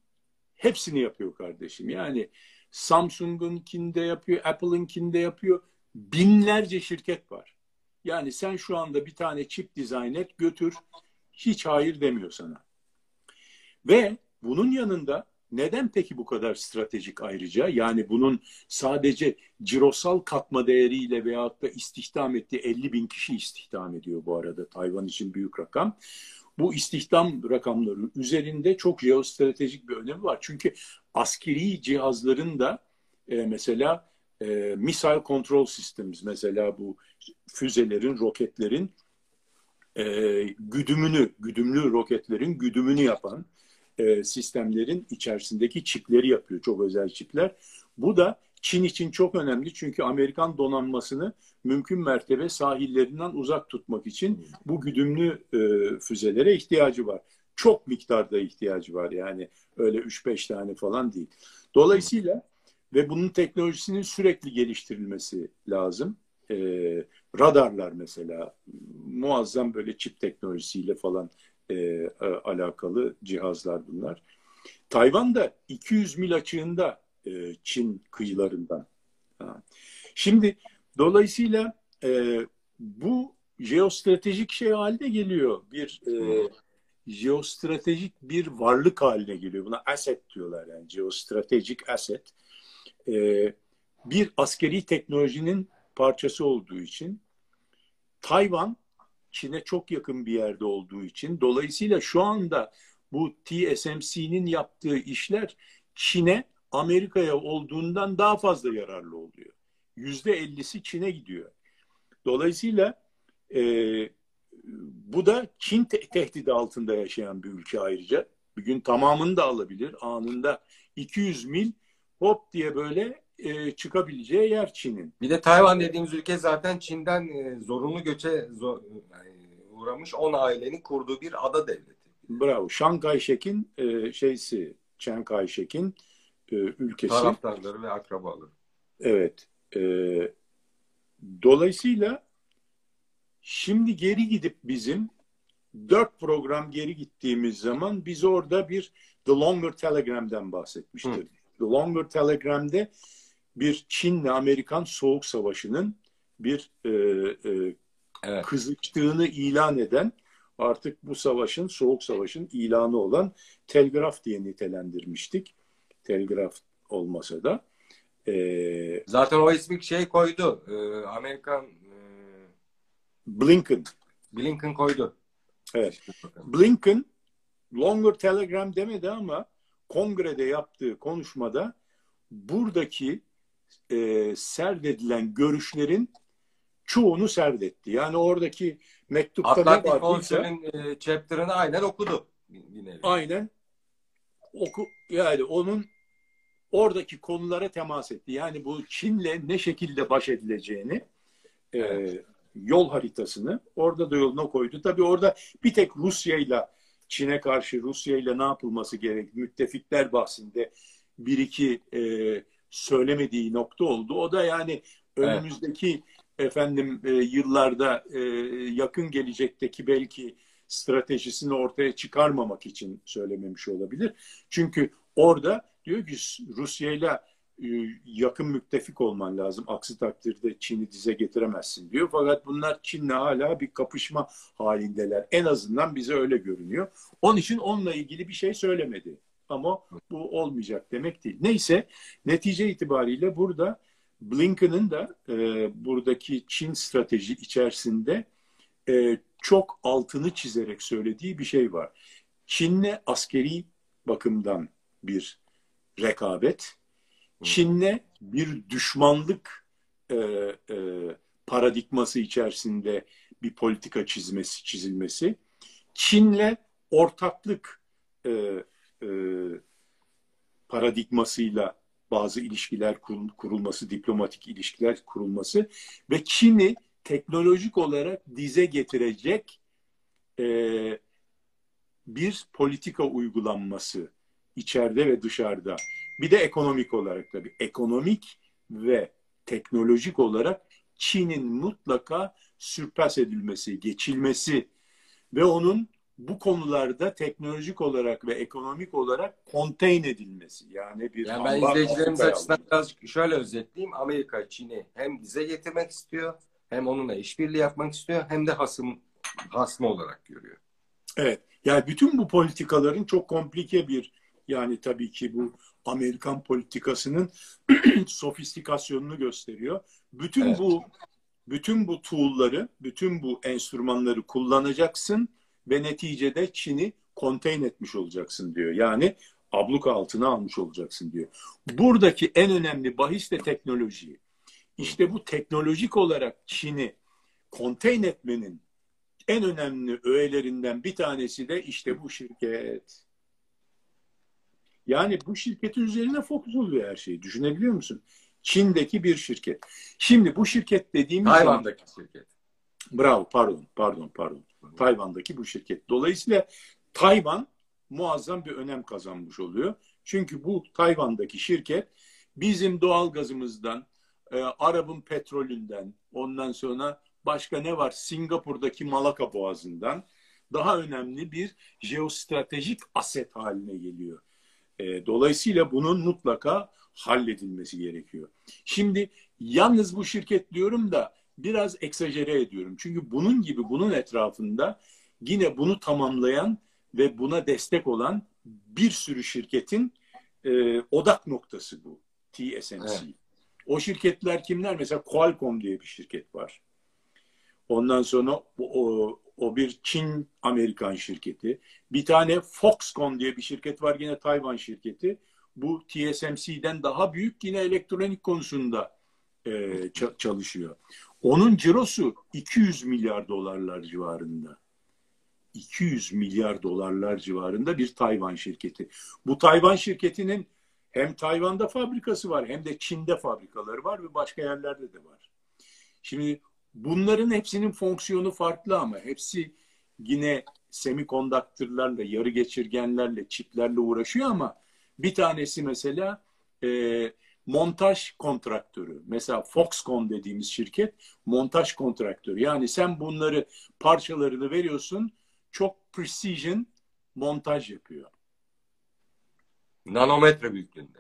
hepsini yapıyor kardeşim. Yani Samsung'unkinde yapıyor, Apple'ınkinde yapıyor. Binlerce şirket var. Yani sen şu anda bir tane çip dizayn et, götür. Hiç hayır demiyor sana. Ve bunun yanında neden peki bu kadar stratejik ayrıca? Yani bunun sadece cirosal katma değeriyle veyahut da istihdam ettiği 50 bin kişi istihdam ediyor bu arada. Tayvan için büyük rakam. Bu istihdam rakamları üzerinde çok jeostratejik bir önemi var. Çünkü askeri cihazların da e, mesela e, missile control systems mesela bu füzelerin, roketlerin e, güdümünü, güdümlü roketlerin güdümünü yapan e, sistemlerin içerisindeki çipleri yapıyor. Çok özel çipler. Bu da Çin için çok önemli çünkü Amerikan donanmasını mümkün mertebe sahillerinden uzak tutmak için bu güdümlü e, füzelere ihtiyacı var. Çok miktarda ihtiyacı var yani öyle 3-5 tane falan değil. Dolayısıyla ve bunun teknolojisinin sürekli geliştirilmesi lazım. E, radarlar mesela muazzam böyle çip teknolojisiyle falan e, alakalı cihazlar bunlar. Tayvan da 200 mil açığında e, Çin kıyılarından. Ha. Şimdi dolayısıyla e, bu jeostratejik şey haline geliyor. Bir e, jeostratejik bir varlık haline geliyor. Buna asset diyorlar yani jeostratejik asset. E, bir askeri teknolojinin parçası olduğu için Tayvan Çin'e çok yakın bir yerde olduğu için dolayısıyla şu anda bu TSMC'nin yaptığı işler Çin'e Amerika'ya olduğundan daha fazla yararlı oluyor. Yüzde ellisi Çin'e gidiyor. Dolayısıyla e, bu da Çin te- tehdidi altında yaşayan bir ülke ayrıca. Bir gün tamamını da alabilir. Anında 200 mil hop diye böyle e, çıkabileceği yer Çin'in. Bir de Tayvan dediğimiz ülke zaten Çin'den e, zorunlu göçe zor, yani uğramış 10 ailenin kurduğu bir ada devleti. Bravo. Şangay Şek'in e, şeysi, Chiang Kai-shek'in e, ülkesi. Taraftarları ve akrabaları. Evet. E, dolayısıyla şimdi geri gidip bizim dört program geri gittiğimiz zaman biz orada bir The Longer Telegram'den bahsetmiştik. Hı. The Longer Telegram'de bir Çin'le Amerikan Soğuk Savaşı'nın bir e, e, evet. kızıştığını ilan eden artık bu savaşın, Soğuk Savaş'ın ilanı olan telgraf diye nitelendirmiştik. Telgraf olmasa da. E, Zaten o ismi şey koydu. E, Amerikan e, Blinken. Blinken koydu. Evet. Blinken Longer Telegram demedi ama kongrede yaptığı konuşmada buradaki e, serdedilen görüşlerin çoğunu serdetti. Yani oradaki mektupta Atlantic ne vardıysa e, chapter'ını aynen okudu. Yine. Aynen. Oku, yani onun oradaki konulara temas etti. Yani bu Çin'le ne şekilde baş edileceğini evet. e, yol haritasını orada da yoluna koydu. Tabii orada bir tek Rusya'yla Çin'e karşı Rusya'yla ne yapılması gerek müttefikler bahsinde bir iki e, söylemediği nokta oldu. O da yani önümüzdeki evet. efendim e, yıllarda e, yakın gelecekteki belki stratejisini ortaya çıkarmamak için söylememiş olabilir. Çünkü orada diyor ki Rusya ile e, yakın müttefik olman lazım. Aksi takdirde Çin'i dize getiremezsin diyor. Fakat bunlar Çin'le hala bir kapışma halindeler. En azından bize öyle görünüyor. Onun için onunla ilgili bir şey söylemedi. Ama bu olmayacak demek değil. Neyse netice itibariyle burada Blinken'ın da e, buradaki Çin strateji içerisinde e, çok altını çizerek söylediği bir şey var. Çin'le askeri bakımdan bir rekabet, Çin'le bir düşmanlık e, e, paradigması içerisinde bir politika çizmesi çizilmesi, Çin'le ortaklık e, e, paradigmasıyla bazı ilişkiler kurulması, diplomatik ilişkiler kurulması ve Çin'i teknolojik olarak dize getirecek e, bir politika uygulanması içeride ve dışarıda. Bir de ekonomik olarak tabii. Ekonomik ve teknolojik olarak Çin'in mutlaka sürpas edilmesi, geçilmesi ve onun bu konularda teknolojik olarak ve ekonomik olarak konteyn edilmesi. Yani bir yani ben izleyicilerimiz açısından birazcık şöyle özetleyeyim. Amerika Çin'i hem bize getirmek istiyor, hem onunla işbirliği yapmak istiyor, hem de hasım hasmı olarak görüyor. Evet. Yani bütün bu politikaların çok komplike bir yani tabii ki bu Amerikan politikasının sofistikasyonunu gösteriyor. Bütün evet. bu bütün bu tool'ları, bütün bu enstrümanları kullanacaksın ve neticede Çin'i konteyn etmiş olacaksın diyor. Yani abluka altına almış olacaksın diyor. Buradaki en önemli bahis de teknoloji. İşte bu teknolojik olarak Çin'i konteyn etmenin en önemli öğelerinden bir tanesi de işte bu şirket. Yani bu şirketin üzerine fokus oluyor her şey. Düşünebiliyor musun? Çin'deki bir şirket. Şimdi bu şirket dediğimiz Tayvan'daki zaman, şirket. Bravo, pardon, pardon, pardon. Tayvan'daki bu şirket. Dolayısıyla Tayvan muazzam bir önem kazanmış oluyor. Çünkü bu Tayvan'daki şirket bizim doğal gazımızdan, e, Arap'ın petrolünden, ondan sonra başka ne var? Singapur'daki Malaka Boğazı'ndan daha önemli bir jeostratejik aset haline geliyor. E, dolayısıyla bunun mutlaka halledilmesi gerekiyor. Şimdi yalnız bu şirket diyorum da biraz eksajere ediyorum. Çünkü bunun gibi bunun etrafında yine bunu tamamlayan ve buna destek olan bir sürü şirketin e, odak noktası bu. TSMC. Evet. O şirketler kimler? Mesela Qualcomm diye bir şirket var. Ondan sonra o, o, bir Çin Amerikan şirketi. Bir tane Foxconn diye bir şirket var yine Tayvan şirketi. Bu TSMC'den daha büyük yine elektronik konusunda e, çalışıyor. Onun cirosu 200 milyar dolarlar civarında. 200 milyar dolarlar civarında bir Tayvan şirketi. Bu Tayvan şirketinin hem Tayvan'da fabrikası var hem de Çin'de fabrikaları var ve başka yerlerde de var. Şimdi bunların hepsinin fonksiyonu farklı ama hepsi yine semikondaktörlerle, yarı geçirgenlerle, çiplerle uğraşıyor ama bir tanesi mesela e, montaj kontraktörü. Mesela Foxconn dediğimiz şirket montaj kontraktörü. Yani sen bunları parçalarını veriyorsun çok precision montaj yapıyor. Nanometre büyüklüğünde.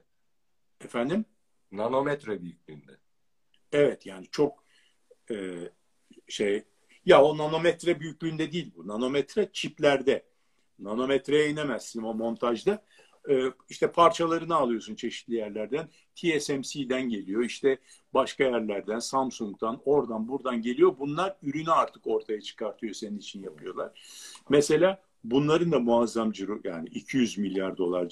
Efendim? Nanometre büyüklüğünde. Evet yani çok e, şey ya o nanometre büyüklüğünde değil bu. Nanometre çiplerde. Nanometreye inemezsin o montajda. E, işte parçalarını alıyorsun çeşitli yerlerden. TSMC'den geliyor. işte başka yerlerden, Samsung'dan, oradan buradan geliyor. Bunlar ürünü artık ortaya çıkartıyor senin için yapıyorlar. Mesela bunların da muazzam ciro yani 200 milyar dolar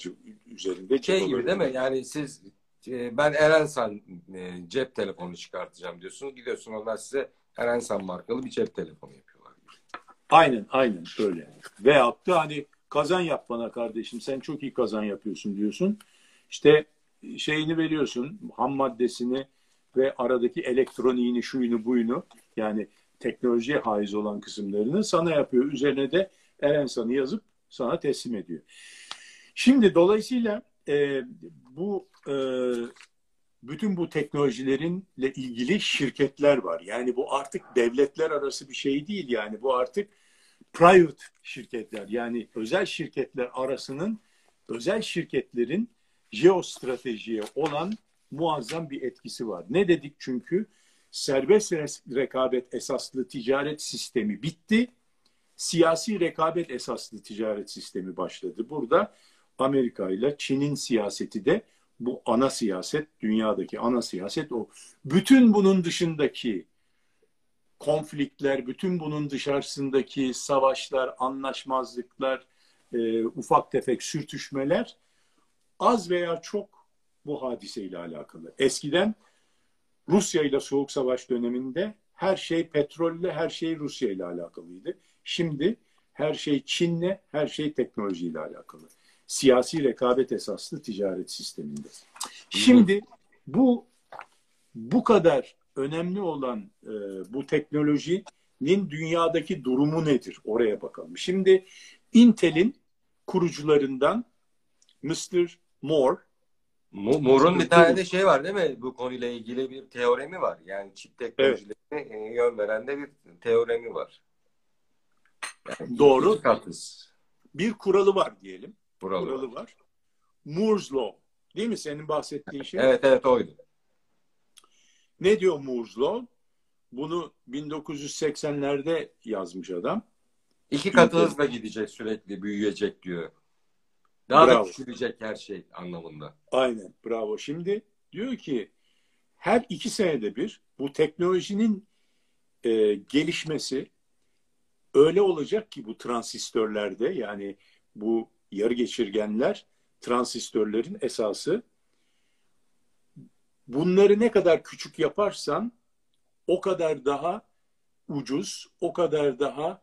üzerinde. Şey gibi değil mi? Yani siz e, ben Erensan e, cep telefonu çıkartacağım diyorsunuz. Gidiyorsun onlar size Erensan markalı bir cep telefonu yapıyorlar. Aynen aynen öyle. Veyahut da hani kazan yap bana kardeşim sen çok iyi kazan yapıyorsun diyorsun. İşte şeyini veriyorsun ham maddesini ve aradaki elektroniğini şuyunu buyunu yani teknolojiye haiz olan kısımlarını sana yapıyor. Üzerine de Erensan'ı yazıp sana teslim ediyor. Şimdi dolayısıyla e, bu e, bütün bu teknolojilerinle ilgili şirketler var. Yani bu artık devletler arası bir şey değil yani bu artık private şirketler yani özel şirketler arasının özel şirketlerin jeostratejiye olan muazzam bir etkisi var. Ne dedik çünkü? Serbest rekabet esaslı ticaret sistemi bitti. Siyasi rekabet esaslı ticaret sistemi başladı. Burada Amerika ile Çin'in siyaseti de bu ana siyaset, dünyadaki ana siyaset o. Bütün bunun dışındaki konfliktler, bütün bunun dışarısındaki savaşlar, anlaşmazlıklar, e, ufak tefek sürtüşmeler az veya çok bu hadiseyle alakalı. Eskiden Rusya ile Soğuk Savaş döneminde her şey petrolle, her şey Rusya ile alakalıydı. Şimdi her şey Çin'le, her şey teknolojiyle alakalı. Siyasi rekabet esaslı ticaret sisteminde. Şimdi bu bu kadar önemli olan e, bu teknolojinin dünyadaki durumu nedir? Oraya bakalım. Şimdi Intel'in kurucularından Mr. Moore Moore'un bir tane de şey var değil mi? Bu konuyla ilgili bir teoremi var. Yani çip teknolojilerine evet. yön veren de bir teoremi var. Yani Doğru. Bir kuralı var diyelim. Kuralı, kuralı var. var. Moore's Law. Değil mi senin bahsettiğin şey? Evet evet oydu. Ne diyor Moore's Law? Bunu 1980'lerde yazmış adam. İki katı hızla gidecek sürekli büyüyecek diyor. Daha bravo. da küçülecek her şey anlamında. Aynen bravo. Şimdi diyor ki her iki senede bir bu teknolojinin e, gelişmesi öyle olacak ki bu transistörlerde yani bu yarı geçirgenler transistörlerin esası bunları ne kadar küçük yaparsan o kadar daha ucuz, o kadar daha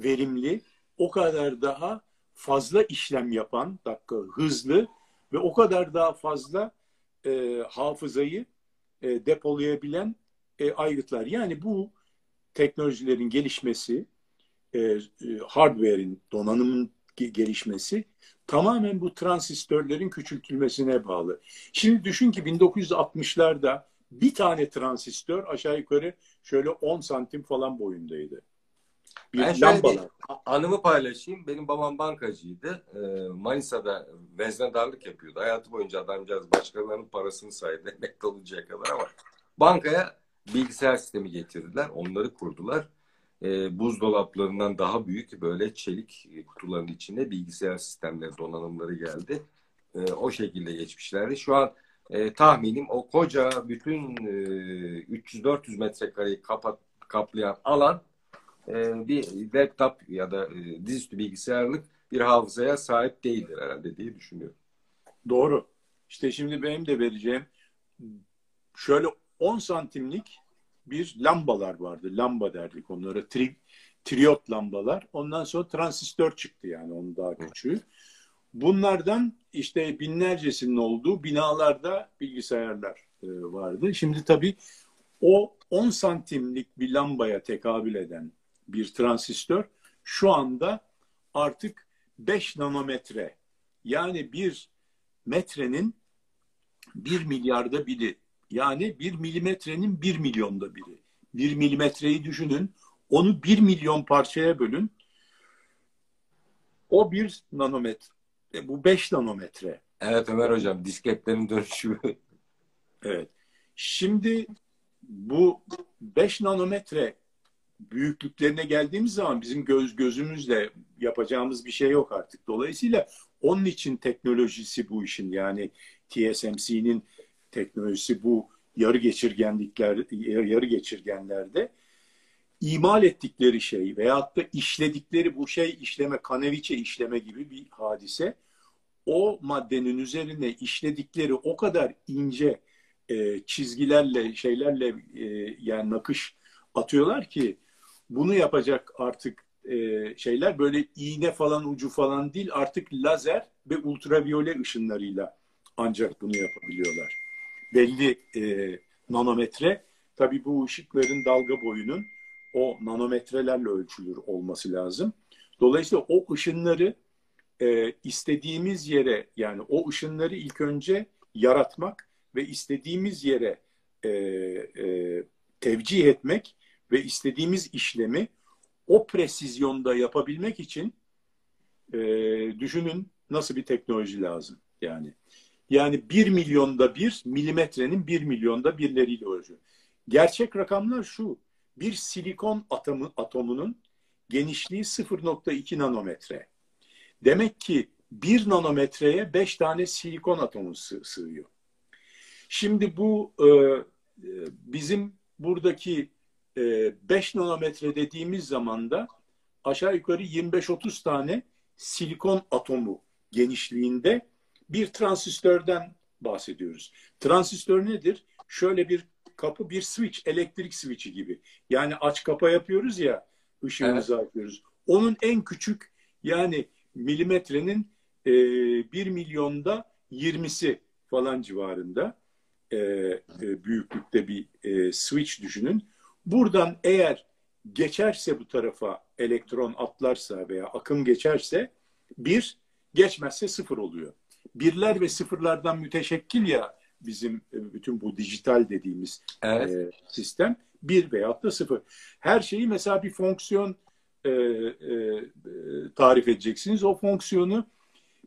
verimli, o kadar daha fazla işlem yapan, dakika hızlı ve o kadar daha fazla e, hafızayı e, depolayabilen e, aygıtlar. Yani bu teknolojilerin gelişmesi, e, e, hardware'in, donanımın gelişmesi tamamen bu transistörlerin küçültülmesine bağlı. Şimdi düşün ki 1960'larda bir tane transistör aşağı yukarı şöyle 10 santim falan boyundaydı. Bir ben lambalar. Anımı paylaşayım. Benim babam bankacıydı. Ee, Manisa'da veznedarlık yapıyordu. Hayatı boyunca adamcağız başkalarının parasını saydı. Emekli oluncaya kadar ama bankaya bilgisayar sistemi getirdiler. Onları kurdular. Ee, buzdolaplarından daha büyük böyle çelik kutuların içinde bilgisayar sistemleri, donanımları geldi. Ee, o şekilde geçmişlerdi. Şu an e, tahminim o koca bütün e, 300-400 metrekareyi kapat, kaplayan alan e, bir laptop ya da e, dizüstü bilgisayarlık bir hafızaya sahip değildir herhalde diye düşünüyorum. Doğru. İşte şimdi benim de vereceğim şöyle 10 santimlik bir lambalar vardı. Lamba derdik onlara. Tri, triyot lambalar. Ondan sonra transistör çıktı yani onun daha küçüğü. Bunlardan işte binlercesinin olduğu binalarda bilgisayarlar e, vardı. Şimdi tabii o 10 santimlik bir lambaya tekabül eden bir transistör şu anda artık 5 nanometre yani bir metrenin bir milyarda biri yani bir milimetrenin bir milyonda biri. Bir milimetreyi düşünün onu bir milyon parçaya bölün o bir nanometre. E, bu beş nanometre. Evet Ömer Hocam disketlerin dönüşümü. evet. Şimdi bu 5 nanometre büyüklüklerine geldiğimiz zaman bizim göz gözümüzle yapacağımız bir şey yok artık. Dolayısıyla onun için teknolojisi bu işin yani TSMC'nin teknolojisi bu yarı geçirgenlikler yarı geçirgenlerde imal ettikleri şey veyahut da işledikleri bu şey işleme kaneviçe işleme gibi bir hadise o maddenin üzerine işledikleri o kadar ince e, çizgilerle şeylerle e, yani nakış atıyorlar ki bunu yapacak artık e, şeyler böyle iğne falan ucu falan değil artık lazer ve ultraviyole ışınlarıyla ancak bunu yapabiliyorlar. Belli e, nanometre tabi bu ışıkların dalga boyunun o nanometrelerle ölçülür olması lazım. Dolayısıyla o ışınları e, istediğimiz yere yani o ışınları ilk önce yaratmak ve istediğimiz yere e, e, tevcih etmek ve istediğimiz işlemi o presizyonda yapabilmek için e, düşünün nasıl bir teknoloji lazım yani. Yani bir milyonda bir milimetrenin bir milyonda birleriyle ölçüyor. Gerçek rakamlar şu. Bir silikon atomu, atomunun genişliği 0.2 nanometre. Demek ki bir nanometreye beş tane silikon atomu sığıyor. Şimdi bu e, e, bizim buradaki 5 e, nanometre dediğimiz zaman da aşağı yukarı 25-30 tane silikon atomu genişliğinde bir transistörden bahsediyoruz. Transistör nedir? Şöyle bir kapı, bir switch, elektrik switchi gibi. Yani aç kapa yapıyoruz ya, ışığımızı evet. açıyoruz. Onun en küçük yani milimetrenin e, 1 milyonda 20'si falan civarında e, e, büyüklükte bir e, switch düşünün. Buradan eğer geçerse bu tarafa elektron atlarsa veya akım geçerse bir, geçmezse sıfır oluyor. Birler ve sıfırlardan müteşekkil ya bizim e, bütün bu dijital dediğimiz evet. e, sistem bir veyahut da sıfır. Her şeyi mesela bir fonksiyon e, e, tarif edeceksiniz. O fonksiyonu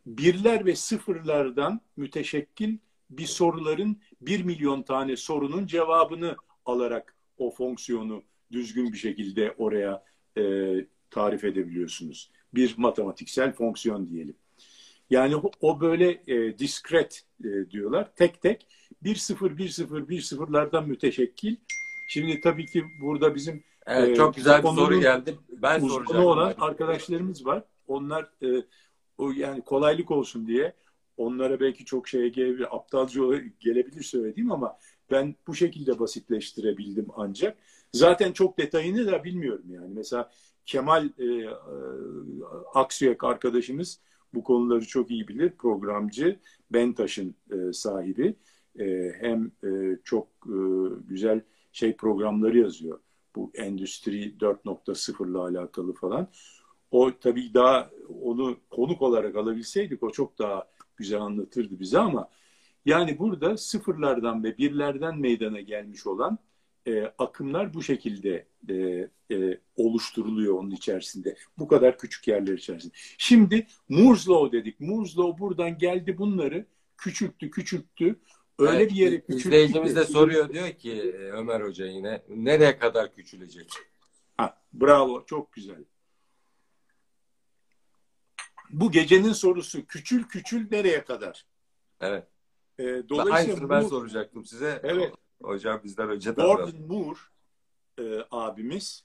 birler ve sıfırlardan müteşekkil bir soruların bir milyon tane sorunun cevabını alarak o fonksiyonu düzgün bir şekilde oraya e, tarif edebiliyorsunuz. Bir matematiksel fonksiyon diyelim. Yani o böyle e, diskret e, diyorlar. Tek tek bir sıfır bir sıfır bir sıfırlardan müteşekkil. Şimdi tabii ki burada bizim evet, e, çok güzel bir soru geldi. Ben soracağım. olan arkadaşlarımız var. Onlar e, o yani kolaylık olsun diye onlara belki çok şeye gelebilir, aptalca gelebilir söylediğim ama ben bu şekilde basitleştirebildim ancak. Zaten çok detayını da bilmiyorum yani. Mesela Kemal e, e, Aksüyek arkadaşımız bu konuları çok iyi bilir. Programcı, Bentaş'ın e, sahibi. E, hem e, çok e, güzel şey programları yazıyor. Bu Endüstri 4.0 ile alakalı falan. O tabii daha onu konuk olarak alabilseydik o çok daha güzel anlatırdı bize ama yani burada sıfırlardan ve birlerden meydana gelmiş olan e, akımlar bu şekilde e, e, oluşturuluyor onun içerisinde. Bu kadar küçük yerler içerisinde. Şimdi Moore's Law dedik. Moore's Law buradan geldi bunları küçülttü, küçülttü. Öyle evet, bir yere küçülttü. İzleyicimiz de soruyor diyor ki e, Ömer Hoca yine nereye kadar küçülecek? Ha, bravo, çok güzel. Bu gecenin sorusu küçül küçül nereye kadar? Evet. E, dolayısıyla Aynısını bu, ben soracaktım size. Evet. Hocam bizden önce Gordon Moore e, abimiz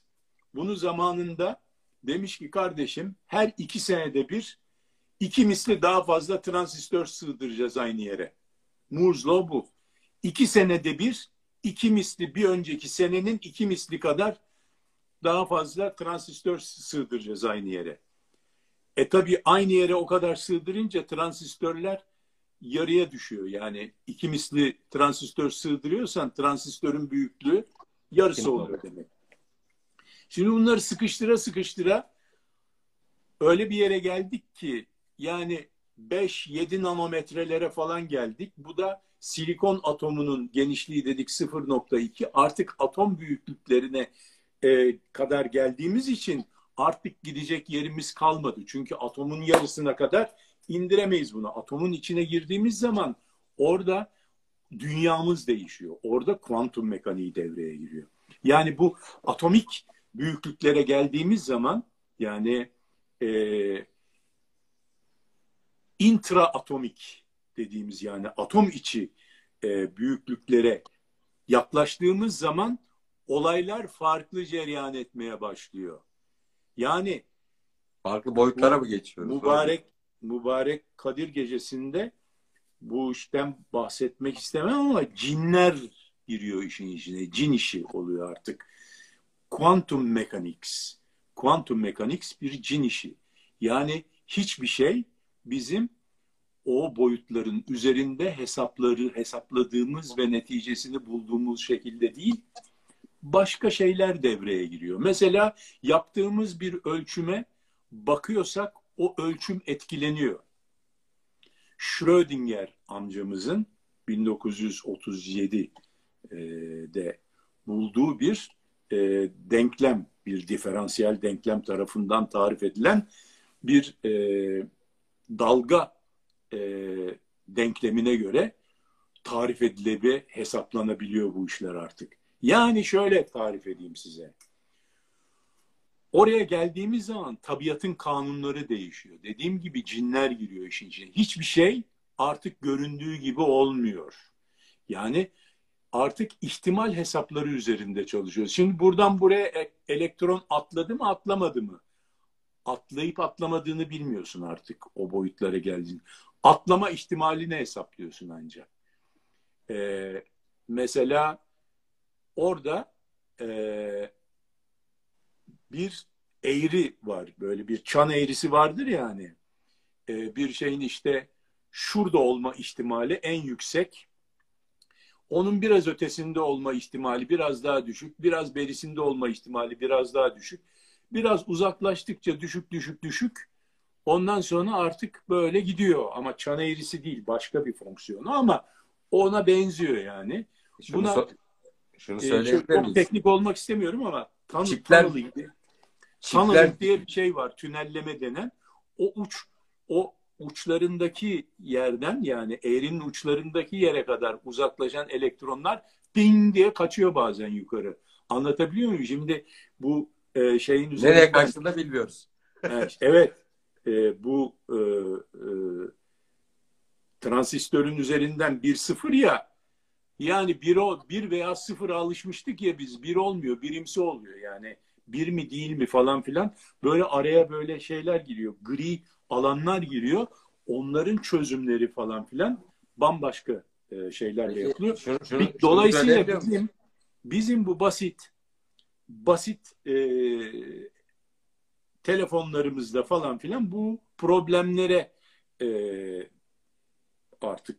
bunu zamanında demiş ki kardeşim her iki senede bir iki misli daha fazla transistör sığdıracağız aynı yere. Moore's Law bu. İki senede bir iki misli bir önceki senenin iki misli kadar daha fazla transistör sığdıracağız aynı yere. E tabi aynı yere o kadar sığdırınca transistörler yarıya düşüyor. Yani iki misli transistör sığdırıyorsan transistörün büyüklüğü yarısı oluyor demek. Şimdi bunları sıkıştıra sıkıştıra öyle bir yere geldik ki yani 5-7 nanometrelere falan geldik. Bu da silikon atomunun genişliği dedik 0.2 artık atom büyüklüklerine e, kadar geldiğimiz için artık gidecek yerimiz kalmadı. Çünkü atomun yarısına kadar indiremeyiz bunu. Atomun içine girdiğimiz zaman orada dünyamız değişiyor. Orada kuantum mekaniği devreye giriyor. Yani bu atomik büyüklüklere geldiğimiz zaman yani e, intraatomik dediğimiz yani atom içi e, büyüklüklere yaklaştığımız zaman olaylar farklı cereyan etmeye başlıyor. Yani farklı boyutlara mı geçiyoruz? Mübarek mübarek Kadir gecesinde bu işten bahsetmek istemem ama cinler giriyor işin içine. Cin işi oluyor artık. Quantum mechanics. Quantum mechanics bir cin işi. Yani hiçbir şey bizim o boyutların üzerinde hesapları hesapladığımız ve neticesini bulduğumuz şekilde değil, başka şeyler devreye giriyor. Mesela yaptığımız bir ölçüme bakıyorsak o ölçüm etkileniyor. Schrödinger amcamızın 1937'de e, bulduğu bir e, denklem, bir diferansiyel denklem tarafından tarif edilen bir e, dalga denklemine göre tarif edilebilir, hesaplanabiliyor bu işler artık. Yani şöyle tarif edeyim size. Oraya geldiğimiz zaman tabiatın kanunları değişiyor. Dediğim gibi cinler giriyor işin içine. Hiçbir şey artık göründüğü gibi olmuyor. Yani artık ihtimal hesapları üzerinde çalışıyoruz. Şimdi buradan buraya e- elektron atladı mı atlamadı mı? Atlayıp atlamadığını bilmiyorsun artık o boyutlara geldiğin. Atlama ihtimalini hesaplıyorsun ancak. Ee, mesela orada e, bir eğri var. Böyle bir çan eğrisi vardır yani. E, bir şeyin işte şurada olma ihtimali en yüksek. Onun biraz ötesinde olma ihtimali biraz daha düşük. Biraz berisinde olma ihtimali biraz daha düşük. Biraz uzaklaştıkça düşük düşük düşük. Ondan sonra artık böyle gidiyor. Ama çan eğrisi değil başka bir fonksiyonu ama ona benziyor yani. Şunu, Buna so- şunu e, söyleyebilir çok miyiz? teknik olmak istemiyorum ama tan Çipler- Çipler, Tunneling diye bir şey var. Tünelleme denen. O uç o uçlarındaki yerden yani eğrinin uçlarındaki yere kadar uzaklaşan elektronlar ping diye kaçıyor bazen yukarı. Anlatabiliyor muyum? Şimdi bu e, şeyin üzerinden nereye kaçtığını da bilmiyoruz. Evet, evet. E, bu e, e, transistörün üzerinden bir sıfır ya yani bir, o, bir veya sıfıra alışmıştık ya biz bir olmuyor birimsi oluyor yani bir mi değil mi falan filan böyle araya böyle şeyler giriyor gri alanlar giriyor onların çözümleri falan filan bambaşka e, şeylerle yapılıyor. şunu- şunu- şunu Dolayısıyla bizim bizim bu basit basit e, telefonlarımızda falan filan bu problemlere e, artık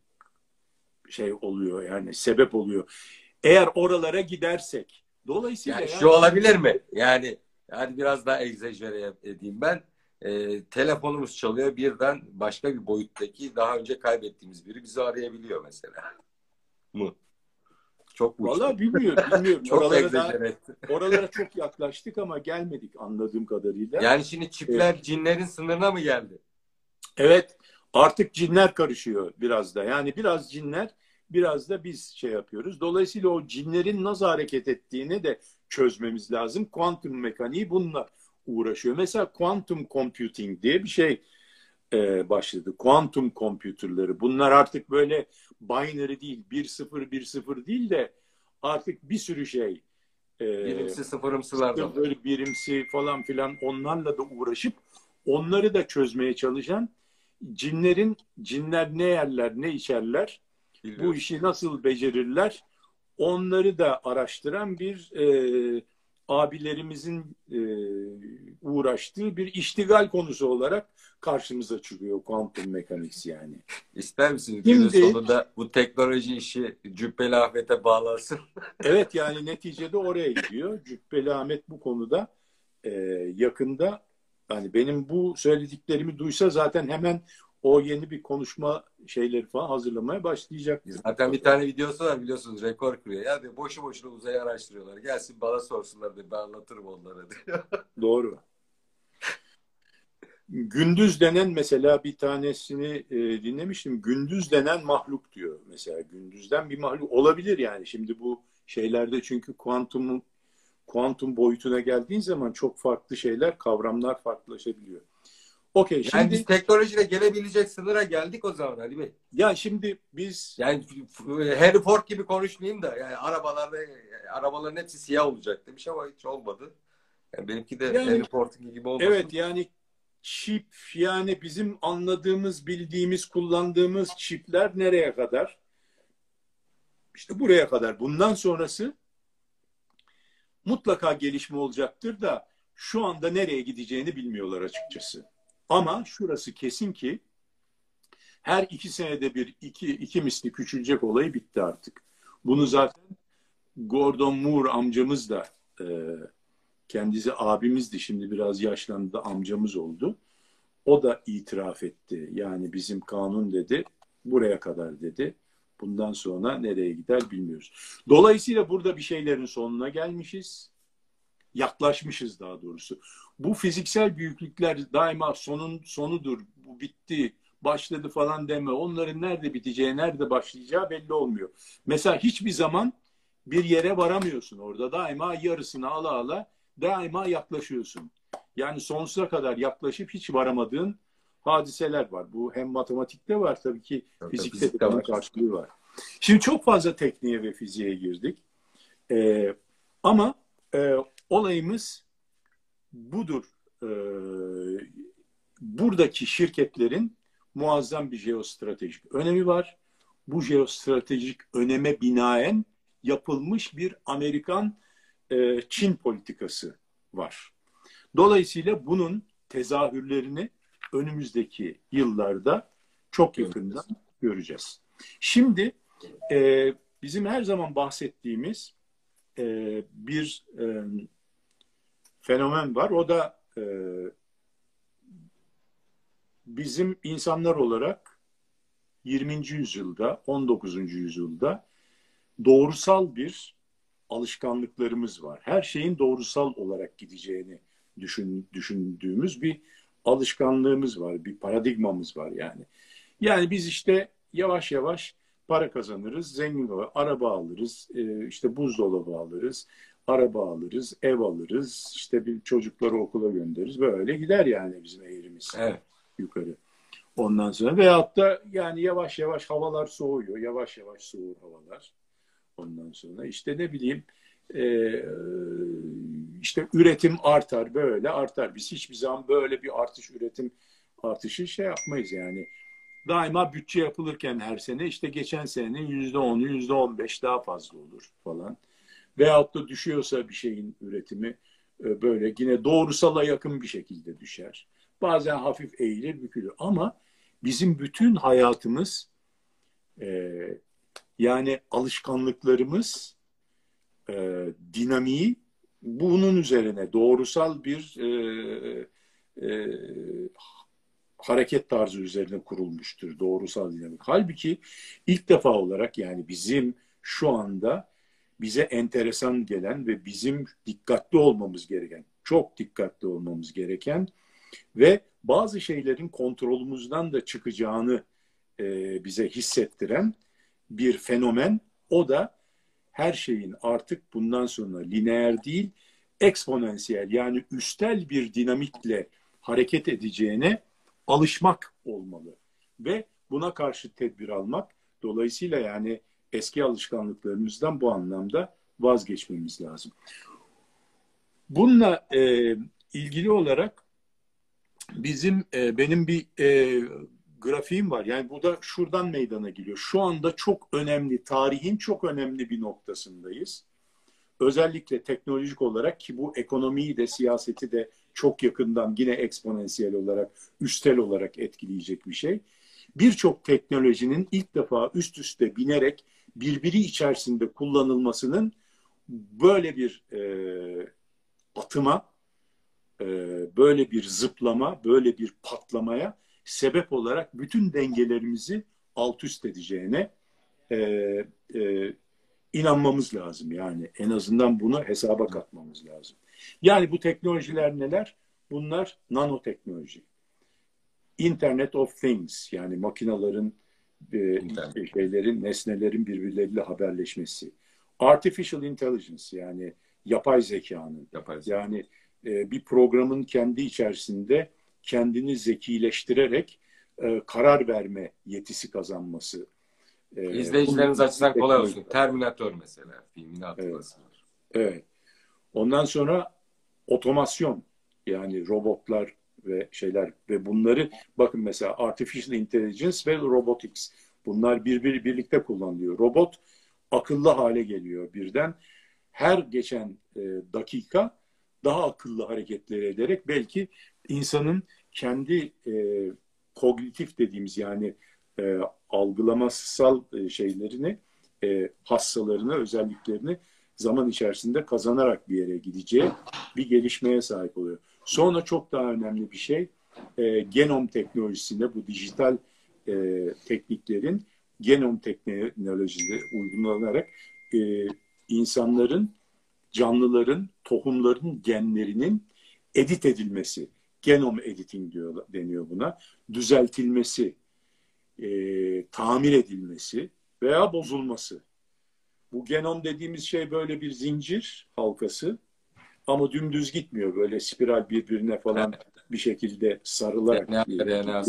şey oluyor yani sebep oluyor. Eğer oralara gidersek dolayısıyla Yani yani- şu olabilir mi? Yani hadi biraz daha egzajere edeyim ben. Ee, telefonumuz çalıyor birden başka bir boyuttaki daha önce kaybettiğimiz biri bizi arayabiliyor mesela. Mı? Çok mu? Vallahi bilmiyorum, bilmiyorum. Çok oralara, da, oralara çok yaklaştık ama gelmedik anladığım kadarıyla. Yani şimdi çipler cinlerin sınırına mı geldi? Evet, artık cinler karışıyor biraz da. Yani biraz cinler, biraz da biz şey yapıyoruz. Dolayısıyla o cinlerin nasıl hareket ettiğini de çözmemiz lazım. Kuantum mekaniği bununla uğraşıyor. Mesela quantum computing diye bir şey e, başladı. Kuantum computerları. Bunlar artık böyle binary değil, 1-0, 1-0 değil de artık bir sürü şey. E, Birimsi sıfırımsılardan. sıfır birimsi falan filan onlarla da uğraşıp onları da çözmeye çalışan cinlerin cinler ne yerler ne içerler bu Bilmiyorum. işi nasıl becerirler onları da araştıran bir e, abilerimizin e, uğraştığı bir iştigal konusu olarak karşımıza çıkıyor kuantum mekaniks yani. İster misiniz Şimdi- günün sonunda bu teknoloji işi Cübbeli Ahmet'e bağlansın? Evet yani neticede oraya gidiyor. Cübbeli Ahmet bu konuda e, yakında hani benim bu söylediklerimi duysa zaten hemen o yeni bir konuşma şeyleri falan hazırlamaya başlayacak. Zaten bir tane videosu var biliyorsunuz rekor kırıyor. Ya diyor boşu boşuna uzayı araştırıyorlar. Gelsin bana sorsunlar diye ben anlatırım onlara diyor. Doğru. Gündüz denen mesela bir tanesini e, dinlemiştim. Gündüz denen mahluk diyor mesela. Gündüzden bir mahluk olabilir yani. Şimdi bu şeylerde çünkü kuantum kuantum boyutuna geldiğin zaman çok farklı şeyler, kavramlar farklılaşabiliyor. Okey Yani şimdi biz teknolojiyle gelebilecek sınıra geldik o zaman Ali Bey. ya şimdi biz Yani Harry Ford gibi konuşmayayım da yani arabalarda arabaların hepsi siyah olacak demiş ama hiç olmadı. Yani benimki de Yani- Harry Ford'un gibi olmasın. evet yani çip yani bizim anladığımız, bildiğimiz, kullandığımız çipler nereye kadar? İşte buraya kadar. Bundan sonrası mutlaka gelişme olacaktır da şu anda nereye gideceğini bilmiyorlar açıkçası. Ama şurası kesin ki her iki senede bir iki, iki misli küçülecek olayı bitti artık. Bunu zaten Gordon Moore amcamız da e, kendisi abimizdi şimdi biraz yaşlandı amcamız oldu. O da itiraf etti. Yani bizim kanun dedi buraya kadar dedi. Bundan sonra nereye gider bilmiyoruz. Dolayısıyla burada bir şeylerin sonuna gelmişiz. Yaklaşmışız daha doğrusu. Bu fiziksel büyüklükler daima sonun sonudur. Bu bitti. başladı falan deme. Onların nerede biteceği, nerede başlayacağı belli olmuyor. Mesela hiçbir zaman bir yere varamıyorsun orada. Daima yarısını ala ala daima yaklaşıyorsun. Yani sonsuza kadar yaklaşıp hiç varamadığın hadiseler var. Bu hem matematikte var tabii ki Tabii, fizikte, fizikte de var. karşılığı var. Şimdi çok fazla tekniğe ve fiziğe girdik. Ee, ama e, olayımız budur. Ee, buradaki şirketlerin muazzam bir jeostratejik önemi var. Bu jeostratejik öneme binaen yapılmış bir Amerikan e, Çin politikası var. Dolayısıyla bunun tezahürlerini önümüzdeki yıllarda çok yakından göreceğiz. Şimdi e, bizim her zaman bahsettiğimiz e, bir e, fenomen var. O da e, bizim insanlar olarak 20. yüzyılda, 19. yüzyılda doğrusal bir alışkanlıklarımız var. Her şeyin doğrusal olarak gideceğini düşün, düşündüğümüz bir alışkanlığımız var, bir paradigmamız var yani. Yani biz işte yavaş yavaş para kazanırız, zengin olur, araba alırız, e, işte buzdolabı alırız, araba alırız, ev alırız, işte bir çocukları okula göndeririz. Böyle gider yani bizim eğrimiz Evet. yukarı. Ondan sonra veyahut da yani yavaş yavaş havalar soğuyor, yavaş yavaş soğur havalar. Ondan sonra işte ne bileyim e, işte üretim artar böyle artar. Biz hiçbir zaman böyle bir artış üretim artışı şey yapmayız yani. Daima bütçe yapılırken her sene işte geçen senenin yüzde onu, yüzde on beş daha fazla olur falan. Veyahut da düşüyorsa bir şeyin üretimi e, böyle yine doğrusala yakın bir şekilde düşer. Bazen hafif eğilir, bükülür. Ama bizim bütün hayatımız e, yani alışkanlıklarımız e, dinamiği bunun üzerine doğrusal bir e, hareket tarzı üzerine kurulmuştur doğrusal dinamik. Halbuki ilk defa olarak yani bizim şu anda bize enteresan gelen ve bizim dikkatli olmamız gereken, çok dikkatli olmamız gereken ve bazı şeylerin kontrolümüzden de çıkacağını e, bize hissettiren bir fenomen. O da her şeyin artık bundan sonra lineer değil, eksponansiyel yani üstel bir dinamikle hareket edeceğine alışmak olmalı. Ve buna karşı tedbir almak. Dolayısıyla yani eski alışkanlıklarımızdan bu anlamda vazgeçmemiz lazım. Bununla e, ilgili olarak bizim e, benim bir e, grafiğim var. Yani bu da şuradan meydana geliyor. Şu anda çok önemli, tarihin çok önemli bir noktasındayız. Özellikle teknolojik olarak ki bu ekonomiyi de siyaseti de çok yakından yine eksponansiyel olarak, üstel olarak etkileyecek bir şey. Birçok teknolojinin ilk defa üst üste binerek birbiri içerisinde kullanılmasının böyle bir e, atıma, e, böyle bir zıplama, böyle bir patlamaya sebep olarak bütün dengelerimizi alt üst edeceğine e, e, inanmamız lazım. Yani en azından bunu hesaba katmamız lazım. Yani bu teknolojiler neler? Bunlar nanoteknoloji. Internet of Things yani makinaların e, İnternet. şeylerin, nesnelerin birbirleriyle haberleşmesi. Artificial Intelligence yani yapay zekanın Yaparız. yani e, bir programın kendi içerisinde kendini zekileştirerek e, karar verme yetisi kazanması. E, İzleyicilerimiz bunun- açısından kolay olsun. Terminator mesela filmini hatırlasınlar. Evet. Ondan sonra otomasyon yani robotlar ve şeyler ve bunları bakın mesela artificial intelligence ve robotics bunlar birbiri birlikte kullanılıyor. Robot akıllı hale geliyor birden. Her geçen e, dakika daha akıllı hareketler ederek belki insanın kendi e, kognitif dediğimiz yani e, algılamasal e, şeylerini e, hassalarını, özelliklerini zaman içerisinde kazanarak bir yere gideceği bir gelişmeye sahip oluyor. Sonra çok daha önemli bir şey e, genom teknolojisinde bu dijital e, tekniklerin genom teknolojileri uygulanarak e, insanların, canlıların, tohumların genlerinin edit edilmesi, genom editing diyor, deniyor buna, düzeltilmesi e, tamir edilmesi veya bozulması. Bu genom dediğimiz şey böyle bir zincir halkası ama dümdüz gitmiyor. Böyle spiral birbirine falan bir şekilde sarılarak DNA, DNA.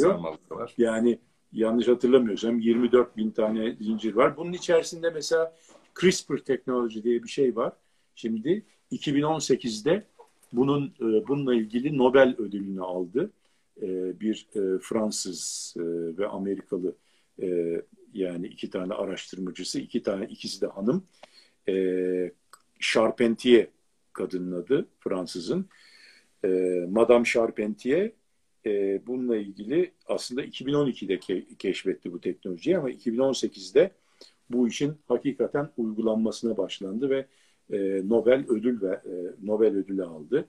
Yani yanlış hatırlamıyorsam 24 bin tane zincir var. Bunun içerisinde mesela CRISPR teknoloji diye bir şey var. Şimdi 2018'de bunun e, bununla ilgili Nobel ödülünü aldı. E, bir e, Fransız ve Amerikalı yani iki tane araştırmacısı, iki tane ikisi de hanım. Charpentier kadının adı Fransızın. Madame Charpentier bununla ilgili aslında 2012'de keşfetti bu teknolojiyi ama 2018'de bu işin hakikaten uygulanmasına başlandı ve e, Nobel ödül ve e, Nobel ödülü aldı.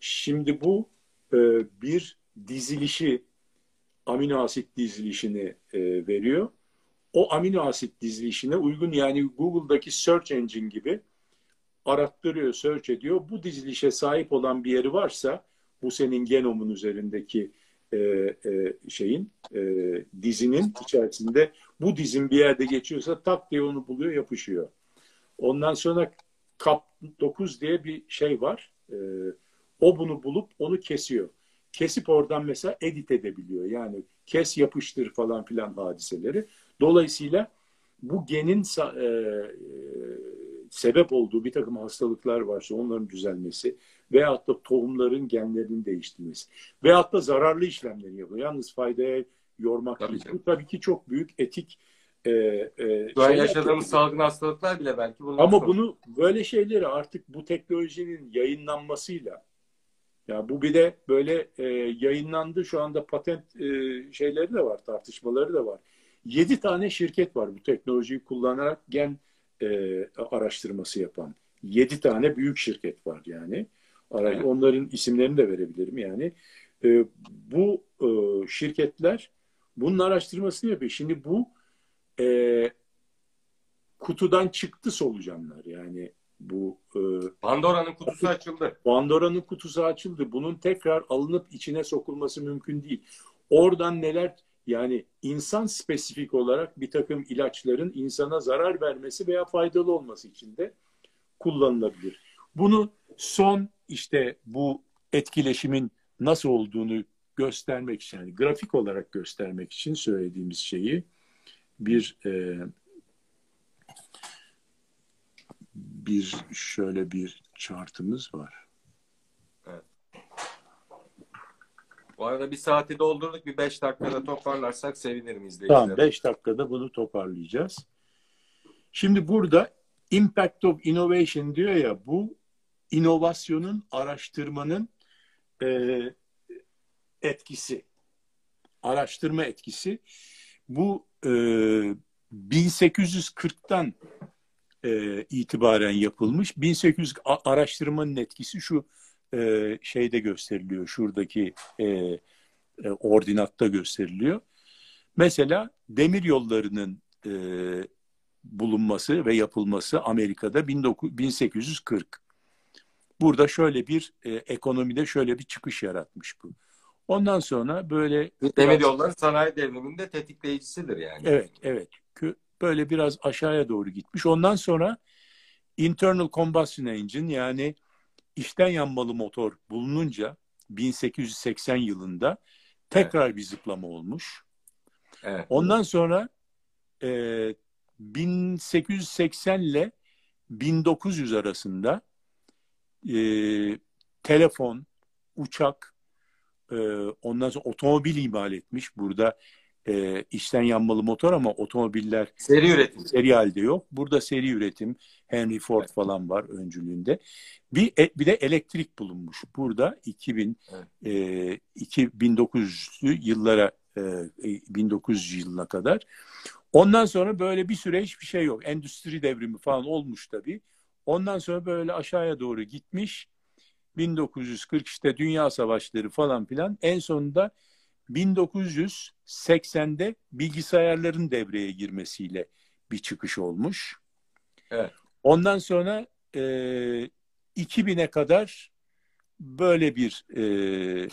Şimdi bu e, bir dizilişi amino asit dizilişini e, veriyor. O amino asit dizilişine uygun yani Google'daki search engine gibi arattırıyor, search ediyor. Bu dizilişe sahip olan bir yeri varsa bu senin genomun üzerindeki e, e, şeyin e, dizinin içerisinde bu dizin bir yerde geçiyorsa tak diye onu buluyor, yapışıyor. Ondan sonra kap 9 diye bir şey var. E, o bunu bulup onu kesiyor. Kesip oradan mesela edit edebiliyor. Yani kes yapıştır falan filan hadiseleri. Dolayısıyla bu genin e, sebep olduğu bir takım hastalıklar varsa onların düzelmesi veyahut da tohumların genlerinin değiştirmesi veyahut da zararlı işlemleri yapıyor. Yalnız faydaya yormak tabii değil. Bu tabii ki çok büyük etik e, e, Şu an yaşadığımız salgın hastalıklar bile belki Ama sonra... bunu böyle şeyleri artık bu teknolojinin yayınlanmasıyla ya bu bir de böyle e, yayınlandı şu anda patent e, şeyleri de var tartışmaları da var. Yedi tane şirket var bu teknolojiyi kullanarak gen e, araştırması yapan. Yedi tane büyük şirket var yani. Onların isimlerini de verebilirim yani. E, bu e, şirketler bunun araştırmasını yapıyor. Şimdi bu e, kutudan çıktı solucanlar yani bu e, Pandora'nın kutusu açıldı. Pandora'nın kutusu açıldı. Bunun tekrar alınıp içine sokulması mümkün değil. Oradan neler yani insan spesifik olarak bir takım ilaçların insana zarar vermesi veya faydalı olması için de kullanılabilir. Bunu son işte bu etkileşimin nasıl olduğunu göstermek için, yani grafik olarak göstermek için söylediğimiz şeyi bir e, bir şöyle bir chartımız var. Bu arada bir saati doldurduk. Bir beş dakikada toparlarsak sevinirim izleyiciler. Tamam beş dakikada bunu toparlayacağız. Şimdi burada impact of innovation diyor ya bu inovasyonun, araştırmanın e, etkisi. Araştırma etkisi. Bu e, 1840'tan e, itibaren yapılmış. 1800 araştırmanın etkisi şu e, şeyde gösteriliyor. Şuradaki e, e, ordinatta gösteriliyor. Mesela demir yollarının e, bulunması ve yapılması Amerika'da 19, 1840. Burada şöyle bir e, ekonomide şöyle bir çıkış yaratmış bu. Ondan sonra böyle demir yolları sanayi devriminde tetikleyicisidir yani. Evet, evet. Böyle biraz aşağıya doğru gitmiş. Ondan sonra internal combustion engine yani içten yanmalı motor bulununca 1880 yılında tekrar evet. bir zıplama olmuş. Evet. Ondan sonra e, 1880 ile 1900 arasında e, telefon, uçak, e, ondan sonra otomobil imal etmiş. Burada e, içten yanmalı motor ama otomobiller seri üretim. Seri halde yok. Burada seri üretim Henry Ford evet. falan var öncülüğünde. Bir e, bir de elektrik bulunmuş. Burada 2000 evet. e, 2900'lü yıllara e, 1900 yılına kadar. Ondan sonra böyle bir süre hiçbir şey yok. Endüstri devrimi falan olmuş tabii. Ondan sonra böyle aşağıya doğru gitmiş. 1940 işte dünya savaşları falan filan. En sonunda 1980'de bilgisayarların devreye girmesiyle bir çıkış olmuş. Evet. Ondan sonra e, 2000'e kadar böyle bir e,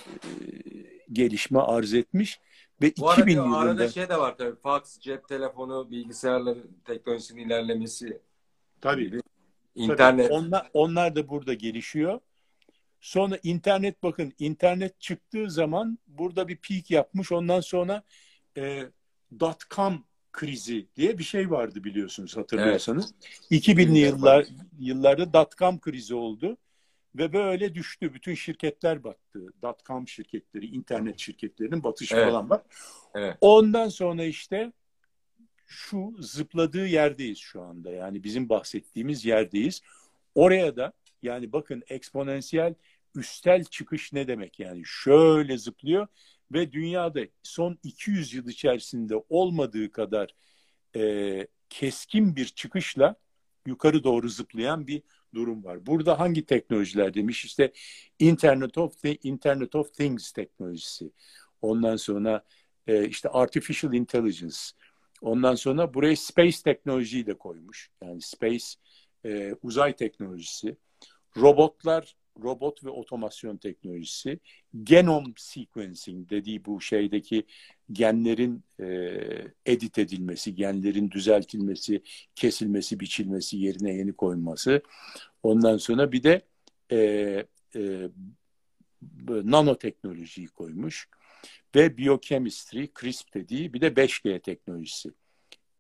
gelişme arz etmiş Ve Bu arada 2000 arada yılında şey de var tabii. Fax, cep telefonu, bilgisayarların teknolojisinin ilerlemesi. tabii, gibi. İnternet. onlar, onlar da burada gelişiyor. Sonra internet bakın internet çıktığı zaman burada bir peak yapmış. Ondan sonra e, dot com krizi diye bir şey vardı biliyorsunuz hatırlıyorsanız. 2000'li yıllar yıllarda dot com krizi oldu ve böyle düştü. Bütün şirketler battı. Dot com şirketleri, internet şirketlerinin batışı Evet. falan var. Evet. Ondan sonra işte şu zıpladığı yerdeyiz şu anda. Yani bizim bahsettiğimiz yerdeyiz. Oraya da yani bakın eksponansiyel üstel çıkış ne demek yani şöyle zıplıyor ve dünyada son 200 yıl içerisinde olmadığı kadar e, keskin bir çıkışla yukarı doğru zıplayan bir durum var. Burada hangi teknolojiler demiş işte Internet of Internet of Things teknolojisi. Ondan sonra e, işte artificial intelligence. Ondan sonra buraya space teknolojiyi de koymuş. Yani space e, uzay teknolojisi. Robotlar, robot ve otomasyon teknolojisi. Genom sequencing dediği bu şeydeki genlerin e, edit edilmesi, genlerin düzeltilmesi, kesilmesi, biçilmesi, yerine yeni koyulması. Ondan sonra bir de e, e, nanoteknolojiyi koymuş ve biochemistry, CRISP dediği bir de 5G teknolojisi.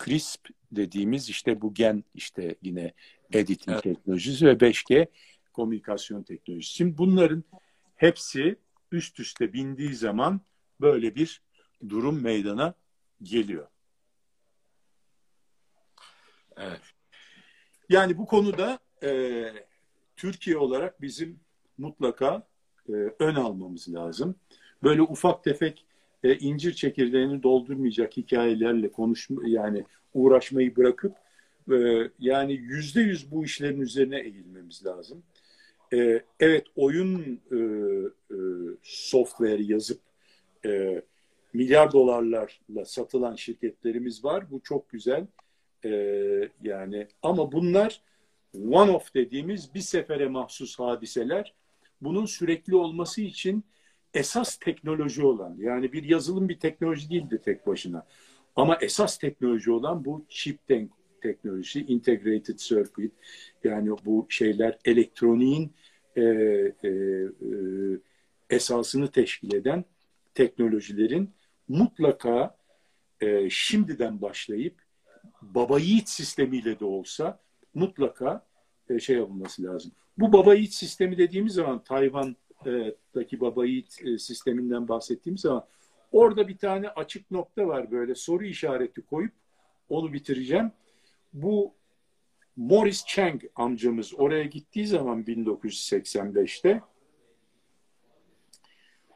CRISP dediğimiz işte bu gen işte yine editing Evet. teknolojisi ve 5G komünikasyon teknolojisi. Şimdi bunların hepsi üst üste bindiği zaman böyle bir durum meydana geliyor. Evet. Yani bu konuda e, Türkiye olarak bizim mutlaka e, ön almamız lazım. Böyle ufak tefek e, incir çekirdeğini doldurmayacak hikayelerle konuşma yani uğraşmayı bırakıp e, yani yüzde yüz bu işlerin üzerine eğilmemiz lazım. E, evet oyun e, e, software yazıp e, milyar dolarlarla satılan şirketlerimiz var. Bu çok güzel. E, yani ama bunlar one off dediğimiz bir sefere mahsus hadiseler. Bunun sürekli olması için esas teknoloji olan yani bir yazılım bir teknoloji değildi tek başına. Ama esas teknoloji olan bu chip tek- teknolojisi, integrated circuit yani bu şeyler elektroniğin e, e, e, esasını teşkil eden teknolojilerin mutlaka e, şimdiden başlayıp baba yiğit sistemiyle de olsa mutlaka e, şey yapılması lazım. Bu baba yiğit sistemi dediğimiz zaman Tayvan'daki baba yiğit e, sisteminden bahsettiğimiz zaman orada bir tane açık nokta var böyle soru işareti koyup onu bitireceğim. Bu Morris Chang amcamız oraya gittiği zaman 1985'te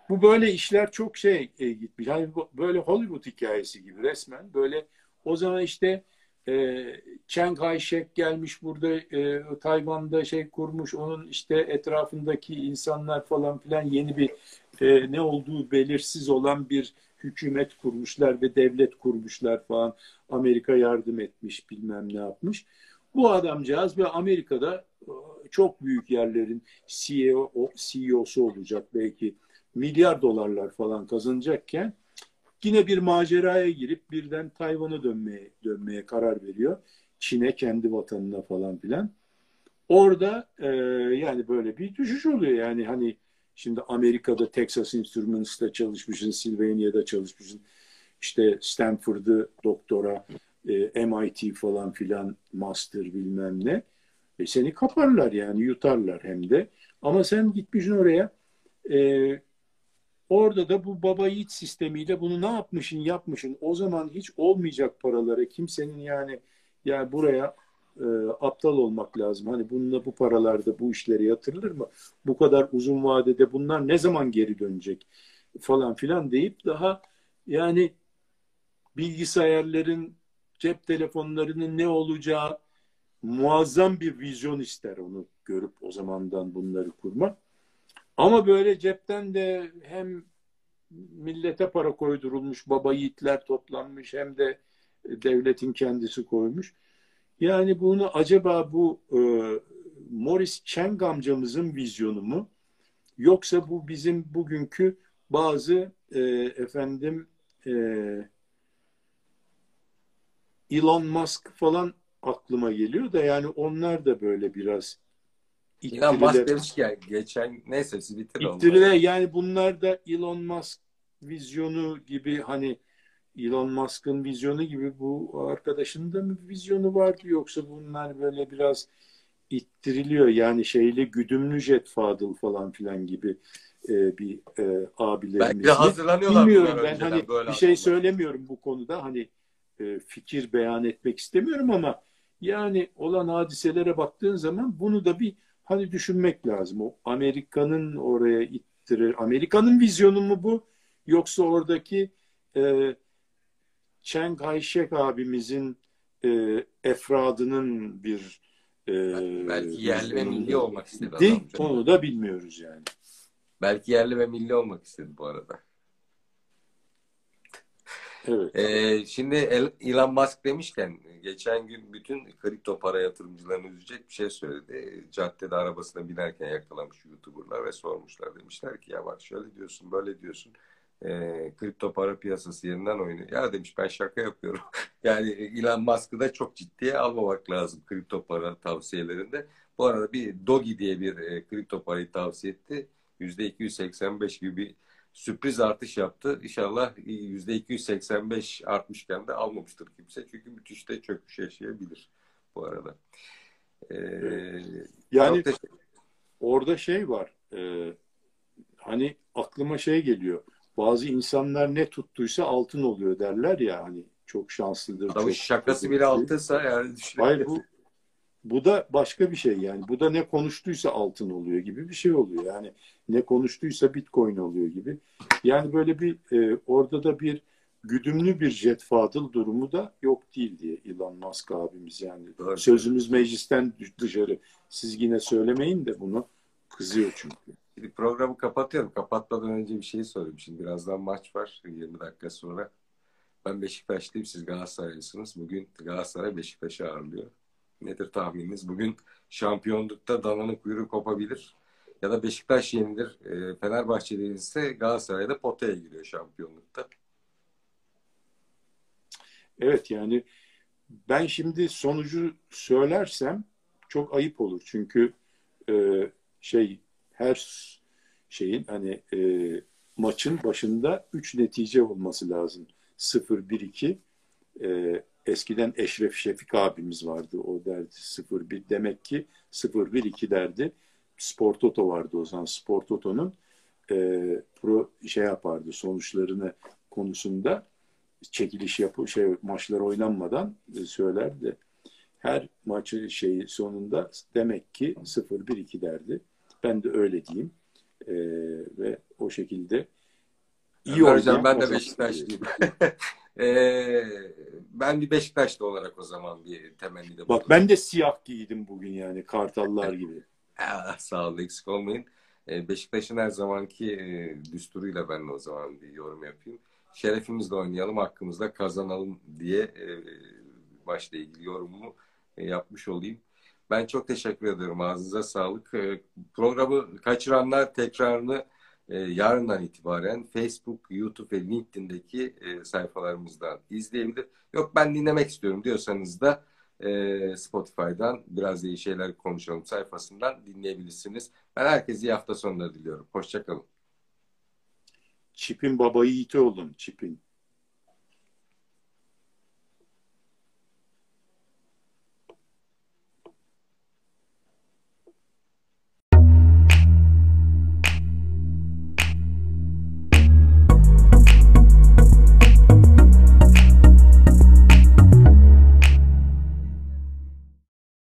bu böyle işler çok şey e, gitmiş. Yani böyle Hollywood hikayesi gibi resmen. Böyle o zaman işte e, Chiang Kai-shek gelmiş burada e, Tayvan'da şey kurmuş. Onun işte etrafındaki insanlar falan filan yeni bir e, ne olduğu belirsiz olan bir hükümet kurmuşlar ve devlet kurmuşlar falan. Amerika yardım etmiş bilmem ne yapmış. Bu adamcağız ve Amerika'da e, çok büyük yerlerin CEO, CEO'su olacak belki milyar dolarlar falan kazanacakken yine bir maceraya girip birden Tayvan'a dönmeye dönmeye karar veriyor. Çin'e kendi vatanına falan filan. Orada e, yani böyle bir düşüş oluyor. Yani hani şimdi Amerika'da Texas Instruments'ta çalışmışsın, Sylvania'da çalışmışsın. İşte Stanford'ı doktora, e, MIT falan filan master bilmem ne. E, seni kaparlar yani yutarlar hem de. Ama sen gitmişsin oraya e, Orada da bu baba yiğit sistemiyle bunu ne yapmışın yapmışın o zaman hiç olmayacak paraları kimsenin yani ya buraya e, aptal olmak lazım. Hani bununla bu paralarda bu işlere yatırılır mı? Bu kadar uzun vadede bunlar ne zaman geri dönecek falan filan deyip daha yani bilgisayarların cep telefonlarının ne olacağı muazzam bir vizyon ister onu görüp o zamandan bunları kurmak. Ama böyle cepten de hem millete para koydurulmuş, baba yiğitler toplanmış hem de devletin kendisi koymuş. Yani bunu acaba bu e, Morris Chang amcamızın vizyonu mu? Yoksa bu bizim bugünkü bazı e, efendim e, Elon Musk falan aklıma geliyor da yani onlar da böyle biraz İlhan Musk demişken geçen neyse siz bitirin. İttiriler yani bunlar da Elon Musk vizyonu gibi hani Elon Musk'ın vizyonu gibi bu arkadaşın da mı vizyonu vardı yoksa bunlar böyle biraz ittiriliyor yani şeyle güdümlü jet Fadıl falan filan gibi e, bir e, abilerimiz. Belki de hazırlanıyorlar. Bilmiyorum ben hani bir şey söylemiyorum bu konuda hani e, fikir beyan etmek istemiyorum ama yani olan hadiselere baktığın zaman bunu da bir hani düşünmek lazım. O Amerika'nın oraya ittirir. Amerika'nın vizyonu mu bu? Yoksa oradaki e, Chiang Kai-shek abimizin e, efradının bir e, belki yerli ve milli olmak istedi adam. Onu da bilmiyoruz yani. Belki yerli ve milli olmak istedi bu arada. Evet. Ee, şimdi Elon Musk demişken geçen gün bütün kripto para yatırımcılarını üzecek bir şey söyledi. Caddede arabasına binerken yakalamış YouTuber'lar ve sormuşlar. Demişler ki ya bak şöyle diyorsun böyle diyorsun. E, kripto para piyasası yerinden oynuyor. Ya demiş ben şaka yapıyorum. yani Elon Musk'ı da çok ciddiye almamak lazım kripto para tavsiyelerinde. Bu arada bir Dogi diye bir e, kripto parayı tavsiye etti. %285 gibi bir sürpriz artış yaptı. İnşallah %285 artmışken de almamıştır kimse. Çünkü müthiş de çöküş yaşayabilir bu arada. Ee, yani orada şey var. E, hani aklıma şey geliyor. Bazı insanlar ne tuttuysa altın oluyor derler ya hani çok şanslıdır. Adamın çok şakası bile altınsa yani Hayır bu bu da başka bir şey yani. Bu da ne konuştuysa altın oluyor gibi bir şey oluyor. Yani ne konuştuysa bitcoin oluyor gibi. Yani böyle bir e, orada da bir güdümlü bir jet fadıl durumu da yok değil diye Elon Musk abimiz yani. Evet. Sözümüz meclisten dışarı. Siz yine söylemeyin de bunu kızıyor çünkü. Şimdi programı kapatıyorum. Kapatmadan önce bir şey sorayım. Şimdi birazdan maç var 20 dakika sonra. Ben Beşiktaşlıyım. Siz Galatasaraylısınız. Bugün Galatasaray Beşiktaş'ı ağırlıyor. Nedir tahmininiz? Bugün şampiyonlukta dananın kuyruğu kopabilir. Ya da Beşiktaş yenilir. E, Fenerbahçe yenilirse Galatasaray'da potaya giriyor şampiyonlukta. Evet yani ben şimdi sonucu söylersem çok ayıp olur. Çünkü e, şey her şeyin hani e, maçın başında 3 netice olması lazım. 0-1-2 e, eskiden Eşref Şefik abimiz vardı. O derdi 0-1 demek ki 0-1-2 derdi. Spor Toto vardı o zaman. Spor Toto'nun e, pro şey yapardı sonuçlarını konusunda çekiliş yapı şey maçlar oynanmadan e, söylerdi. Her maçı şeyi sonunda demek ki 0-1-2 derdi. Ben de öyle diyeyim. E, ve o şekilde iyi Hocam ben de Beşiktaşlıyım. e, ben bir Beşiktaşlı olarak o zaman bir temenni de Bak ben de siyah giydim bugün yani kartallar gibi. Sağ olun eksik olmayın. E, Beşiktaş'ın her zamanki e, düsturuyla ben de o zaman bir yorum yapayım. Şerefimizle oynayalım, hakkımızda kazanalım diye e, maçla ilgili yorumumu e, yapmış olayım. Ben çok teşekkür ediyorum. Ağzınıza sağlık. E, programı kaçıranlar tekrarını e, yarından itibaren Facebook, YouTube ve LinkedIn'deki e, sayfalarımızdan izleyebilir. Yok ben dinlemek istiyorum diyorsanız da e, Spotify'dan biraz iyi şeyler konuşalım sayfasından dinleyebilirsiniz. Ben herkese iyi hafta sonları diliyorum. Hoşçakalın. Çipin baba yiğiti olun. Çipin.